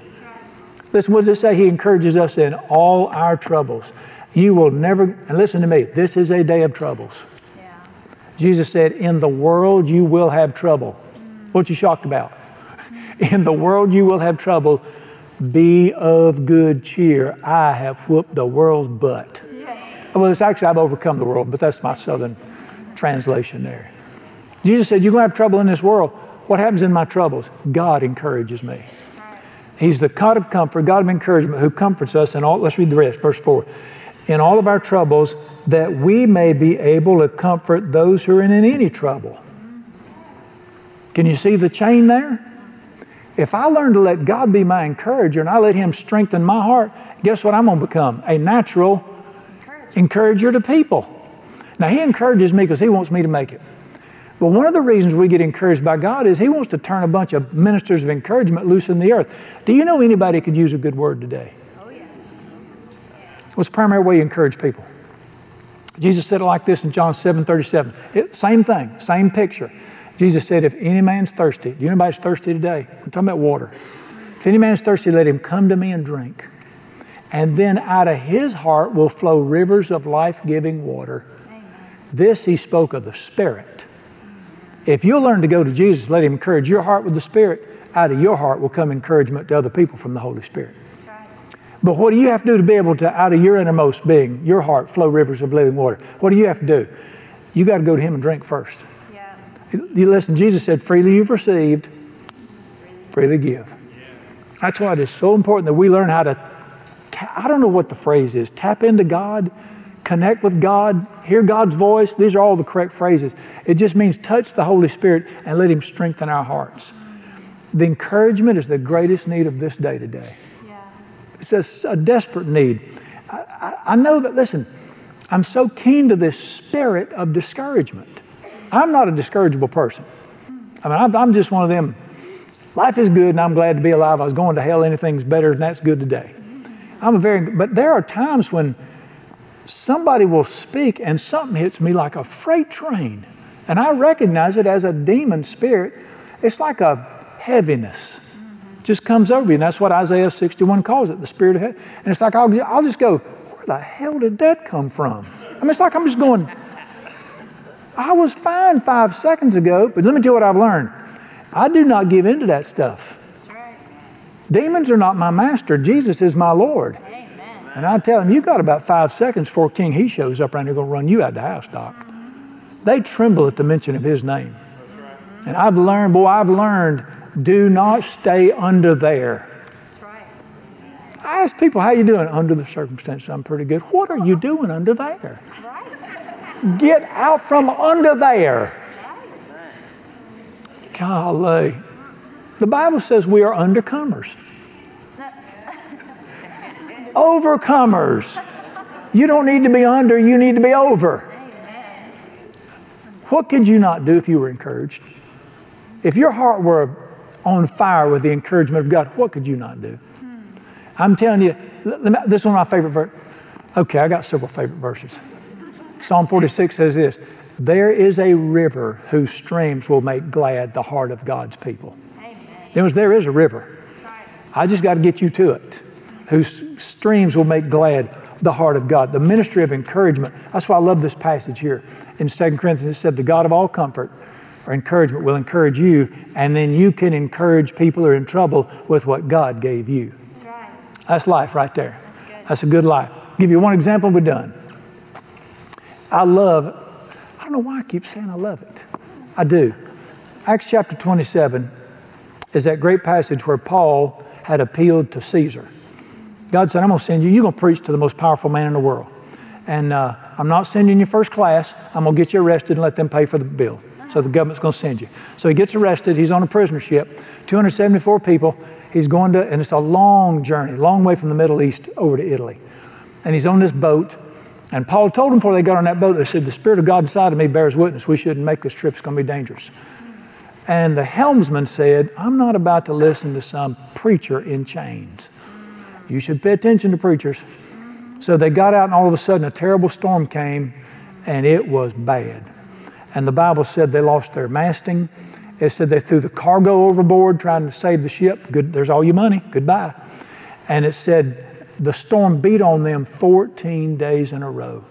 Listen, what does it say? He encourages us in all our troubles. You will never, and listen to me, this is a day of troubles. Yeah. Jesus said, In the world you will have trouble. What you shocked about? In the world you will have trouble. Be of good cheer. I have whooped the world's butt. Well, it's actually, I've overcome the world, but that's my southern translation there. Jesus said, You're going to have trouble in this world. What happens in my troubles? God encourages me. He's the God of comfort, God of encouragement, who comforts us in all. Let's read the rest, verse 4. In all of our troubles, that we may be able to comfort those who are in any trouble. Can you see the chain there? If I learn to let God be my encourager and I let Him strengthen my heart, guess what I'm going to become? A natural encourager to people. Now, He encourages me because He wants me to make it. But one of the reasons we get encouraged by God is He wants to turn a bunch of ministers of encouragement loose in the earth. Do you know anybody could use a good word today? Oh, yeah. What's the primary way you encourage people? Jesus said it like this in John 7 37. It, same thing, same picture. Jesus said, If any man's thirsty, do you know anybody's thirsty today? I'm talking about water. If any man's thirsty, let him come to me and drink. And then out of his heart will flow rivers of life giving water. This he spoke of the Spirit. If you'll learn to go to Jesus, let him encourage your heart with the Spirit, out of your heart will come encouragement to other people from the Holy Spirit. But what do you have to do to be able to, out of your innermost being, your heart, flow rivers of living water? What do you have to do? You got to go to Him and drink first. You listen, Jesus said, freely you've received, freely give. That's why it is so important that we learn how to, ta- I don't know what the phrase is, tap into God, connect with God, hear God's voice. These are all the correct phrases. It just means touch the Holy Spirit and let Him strengthen our hearts. The encouragement is the greatest need of this day today. Yeah. It's a, a desperate need. I, I, I know that, listen, I'm so keen to this spirit of discouragement. I'm not a discourageable person. I mean, I'm, I'm just one of them. Life is good and I'm glad to be alive. I was going to hell, anything's better and that's good today. I'm a very, but there are times when somebody will speak and something hits me like a freight train. And I recognize it as a demon spirit. It's like a heaviness. Just comes over you. And that's what Isaiah 61 calls it, the spirit of heaven. And it's like, I'll, I'll just go, where the hell did that come from? I mean, it's like I'm just going, I was fine five seconds ago, but let me tell you what I've learned. I do not give in to that stuff. That's right. Demons are not my master. Jesus is my Lord. Amen. And I tell him, you got about five seconds before King He shows up around here going to run you out of the house, Doc. They tremble at the mention of his name. And I've learned, boy, I've learned, do not stay under there. That's right. I ask people, how you doing? Under the circumstances, I'm pretty good. What are you doing under there? Right. Get out from under there. Golly. The Bible says we are undercomers. Overcomers. You don't need to be under, you need to be over. What could you not do if you were encouraged? If your heart were on fire with the encouragement of God, what could you not do? I'm telling you, this is one of my favorite verses. Okay, I got several favorite verses. Psalm 46 says this There is a river whose streams will make glad the heart of God's people. Amen. There was- there is a river. I just got to get you to it. Whose streams will make glad the heart of God. The ministry of encouragement. That's why I love this passage here. In 2 Corinthians, it said, The God of all comfort or encouragement will encourage you, and then you can encourage people who are in trouble with what God gave you. That's life right there. That's a good life. Give you one example, we're done. I love, I don't know why I keep saying I love it. I do. Acts chapter 27 is that great passage where Paul had appealed to Caesar. God said, I'm going to send you, you're going to preach to the most powerful man in the world. And uh, I'm not sending you first class. I'm going to get you arrested and let them pay for the bill. So the government's going to send you. So he gets arrested. He's on a prisoner ship, 274 people. He's going to, and it's a long journey, long way from the Middle East over to Italy. And he's on this boat. And Paul told them before they got on that boat, they said, The Spirit of God inside of me bears witness. We shouldn't make this trip. It's going to be dangerous. And the helmsman said, I'm not about to listen to some preacher in chains. You should pay attention to preachers. So they got out, and all of a sudden, a terrible storm came, and it was bad. And the Bible said they lost their masting. It said they threw the cargo overboard trying to save the ship. Good, there's all your money. Goodbye. And it said the storm beat on them 14 days in a row.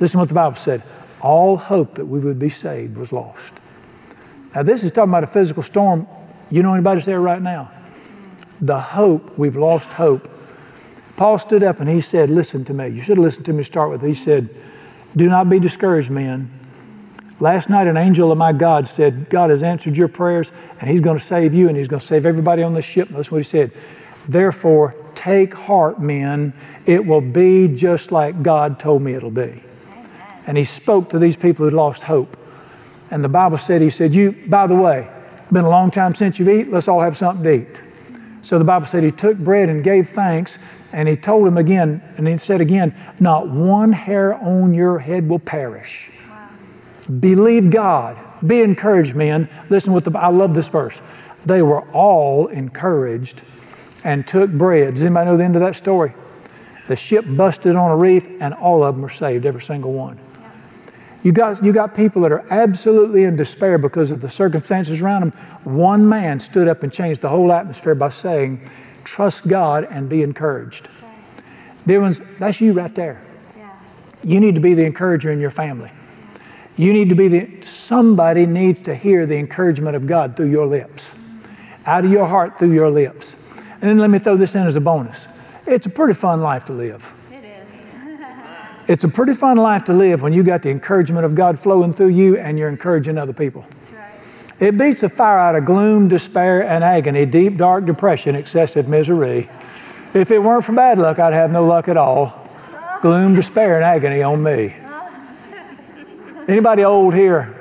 Listen what the Bible said. All hope that we would be saved was lost. Now, this is talking about a physical storm. You know anybody's there right now? The hope, we've lost hope. Paul stood up and he said, Listen to me. You should have listened to me to start with. He said, Do not be discouraged, men. Last night, an angel of my God said, God has answered your prayers and he's going to save you and he's going to save everybody on this ship. That's what he said. Therefore, take heart, men. It will be just like God told me it'll be. And he spoke to these people who lost hope. And the Bible said, He said, You, by the way, been a long time since you've eaten, let's all have something to eat. So the Bible said he took bread and gave thanks, and he told him again, and he said again, Not one hair on your head will perish. Believe God. Be encouraged, men. Listen what the I love this verse. They were all encouraged and took bread. Does anybody know the end of that story? The ship busted on a reef, and all of them were saved, every single one. You got, you got people that are absolutely in despair because of the circumstances around them. One man stood up and changed the whole atmosphere by saying, Trust God and be encouraged. Dear ones, that's you right there. Yeah. You need to be the encourager in your family. You need to be the, somebody needs to hear the encouragement of God through your lips, out of your heart through your lips. And then let me throw this in as a bonus. It's a pretty fun life to live. It is. It's a pretty fun life to live when you got the encouragement of God flowing through you and you're encouraging other people. Right. It beats the fire out of gloom, despair, and agony, deep, dark depression, excessive misery. If it weren't for bad luck, I'd have no luck at all. Gloom, despair, and agony on me. Anybody old here?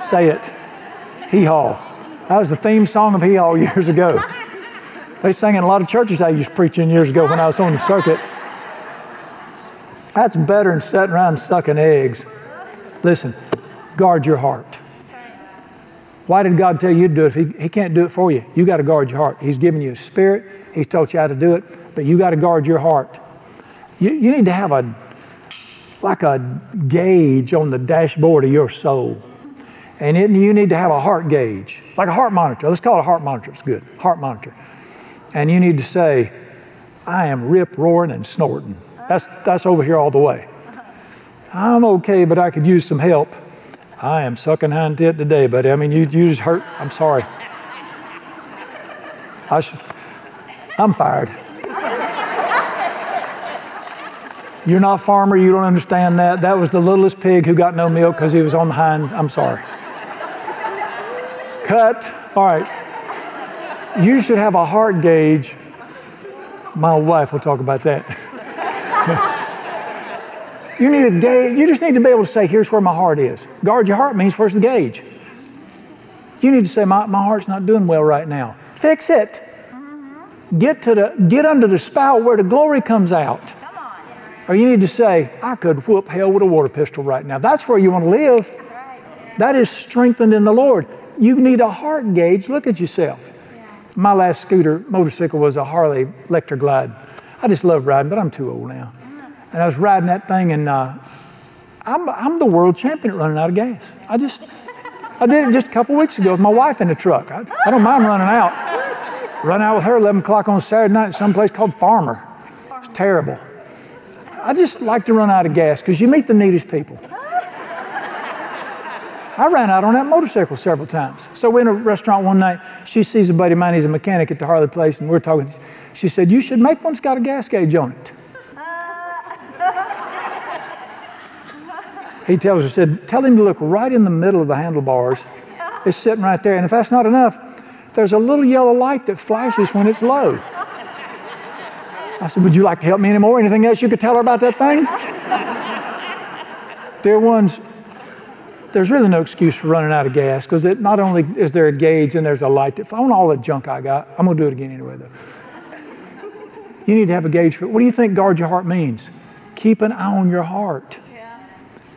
Say it. Hee haw. That was the theme song of Hee haw years ago. They sang in a lot of churches I used to preach in years ago when I was on the circuit. That's better than sitting around sucking eggs. Listen, guard your heart. Why did God tell you to do it if He, he can't do it for you? You got to guard your heart. He's given you a spirit, He's taught you how to do it, but you got to guard your heart. You, you need to have a like a gauge on the dashboard of your soul. And it, you need to have a heart gauge, like a heart monitor. Let's call it a heart monitor. It's good. Heart monitor. And you need to say, I am rip roaring and snorting. That's, that's over here all the way. I'm okay, but I could use some help. I am sucking hind tit today, buddy. I mean, you, you just hurt. I'm sorry. I should, I'm fired. You're not a farmer, you don't understand that. That was the littlest pig who got no milk because he was on the hind. I'm sorry. Cut. All right. You should have a heart gauge. My wife will talk about that. you need a gauge. You just need to be able to say, here's where my heart is. Guard your heart means where's the gauge? You need to say, my, my heart's not doing well right now. Fix it. Get to the get under the spout where the glory comes out. Or you need to say, I could whoop hell with a water pistol right now. That's where you want to live. That is strengthened in the Lord. You need a heart gauge. Look at yourself. My last scooter motorcycle was a Harley Electra Glide. I just love riding, but I'm too old now. And I was riding that thing, and uh, I'm, I'm the world champion at running out of gas. I just, I did it just a couple weeks ago with my wife in the truck. I, I don't mind running out. Run out with her 11 o'clock on a Saturday night at some place called Farmer. It's terrible. I just like to run out of gas because you meet the neatest people. I ran out on that motorcycle several times. So we're in a restaurant one night. She sees a buddy of mine, he's a mechanic at the Harley place, and we're talking. She said, You should make one that's got a gas gauge on it. he tells her, said, Tell him to look right in the middle of the handlebars. It's sitting right there. And if that's not enough, there's a little yellow light that flashes when it's low. I said, Would you like to help me anymore? Anything else you could tell her about that thing? Dear ones, there's really no excuse for running out of gas because it not only is there a gauge and there's a light that on all the junk I got. I'm going to do it again anyway, though. You need to have a gauge for it. What do you think guard your heart means? Keep an eye on your heart. Yeah.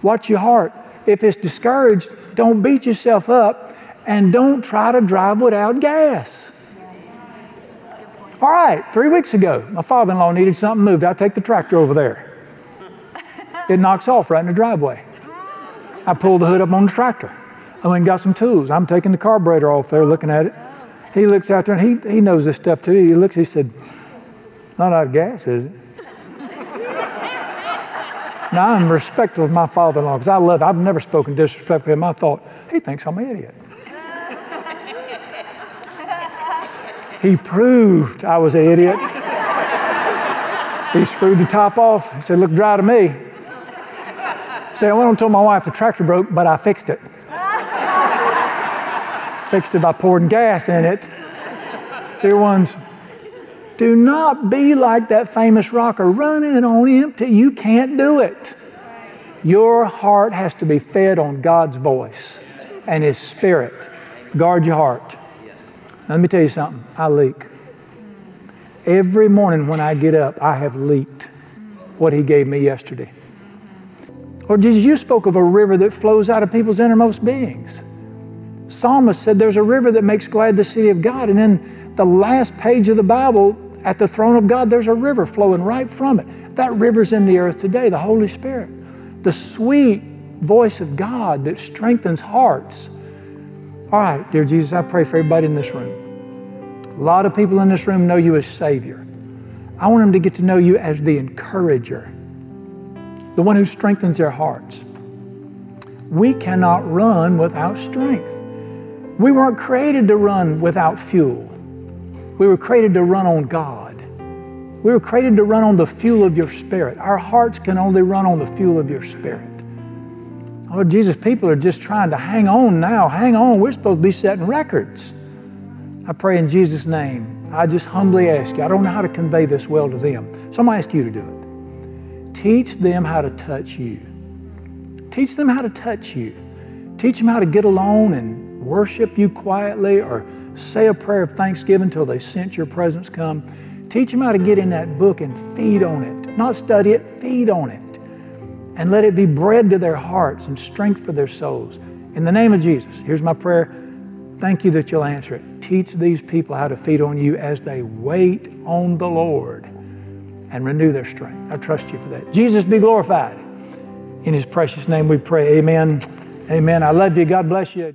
Watch your heart. If it's discouraged, don't beat yourself up and don't try to drive without gas. All right, three weeks ago, my father in law needed something moved. I take the tractor over there. It knocks off right in the driveway. I pull the hood up on the tractor. I went and got some tools. I'm taking the carburetor off there looking at it. He looks out there and he, he knows this stuff too. He looks, he said, Not out of gas, is it? now I'm respectful of my father in law because I love, I've never spoken disrespectful to him. I thought, he thinks I'm an idiot. He proved I was an idiot. he screwed the top off. He said, Look dry to me. Say, I went and told my wife the tractor broke, but I fixed it. fixed it by pouring gas in it. Dear ones, do not be like that famous rocker running on empty. You can't do it. Your heart has to be fed on God's voice and His Spirit. Guard your heart. Let me tell you something. I leak. Every morning when I get up, I have leaked what He gave me yesterday. Lord Jesus, you spoke of a river that flows out of people's innermost beings. Psalmist said there's a river that makes glad the city of God. And then the last page of the Bible, at the throne of God, there's a river flowing right from it. That river's in the earth today, the Holy Spirit. The sweet voice of God that strengthens hearts. All right, dear Jesus, I pray for everybody in this room. A lot of people in this room know you as Savior. I want them to get to know you as the encourager the one who strengthens their hearts. We cannot run without strength. We weren't created to run without fuel. We were created to run on God. We were created to run on the fuel of your spirit. Our hearts can only run on the fuel of your spirit. Oh, Jesus, people are just trying to hang on now. Hang on. We're supposed to be setting records. I pray in Jesus' name. I just humbly ask you. I don't know how to convey this well to them. So I'm going to ask you to do it. Teach them how to touch you. Teach them how to touch you. Teach them how to get alone and worship you quietly or say a prayer of thanksgiving until they sense your presence come. Teach them how to get in that book and feed on it. Not study it, feed on it. And let it be bread to their hearts and strength for their souls. In the name of Jesus, here's my prayer. Thank you that you'll answer it. Teach these people how to feed on you as they wait on the Lord and renew their strength. I trust you for that. Jesus be glorified. In his precious name we pray. Amen Amen. I love you. God bless you.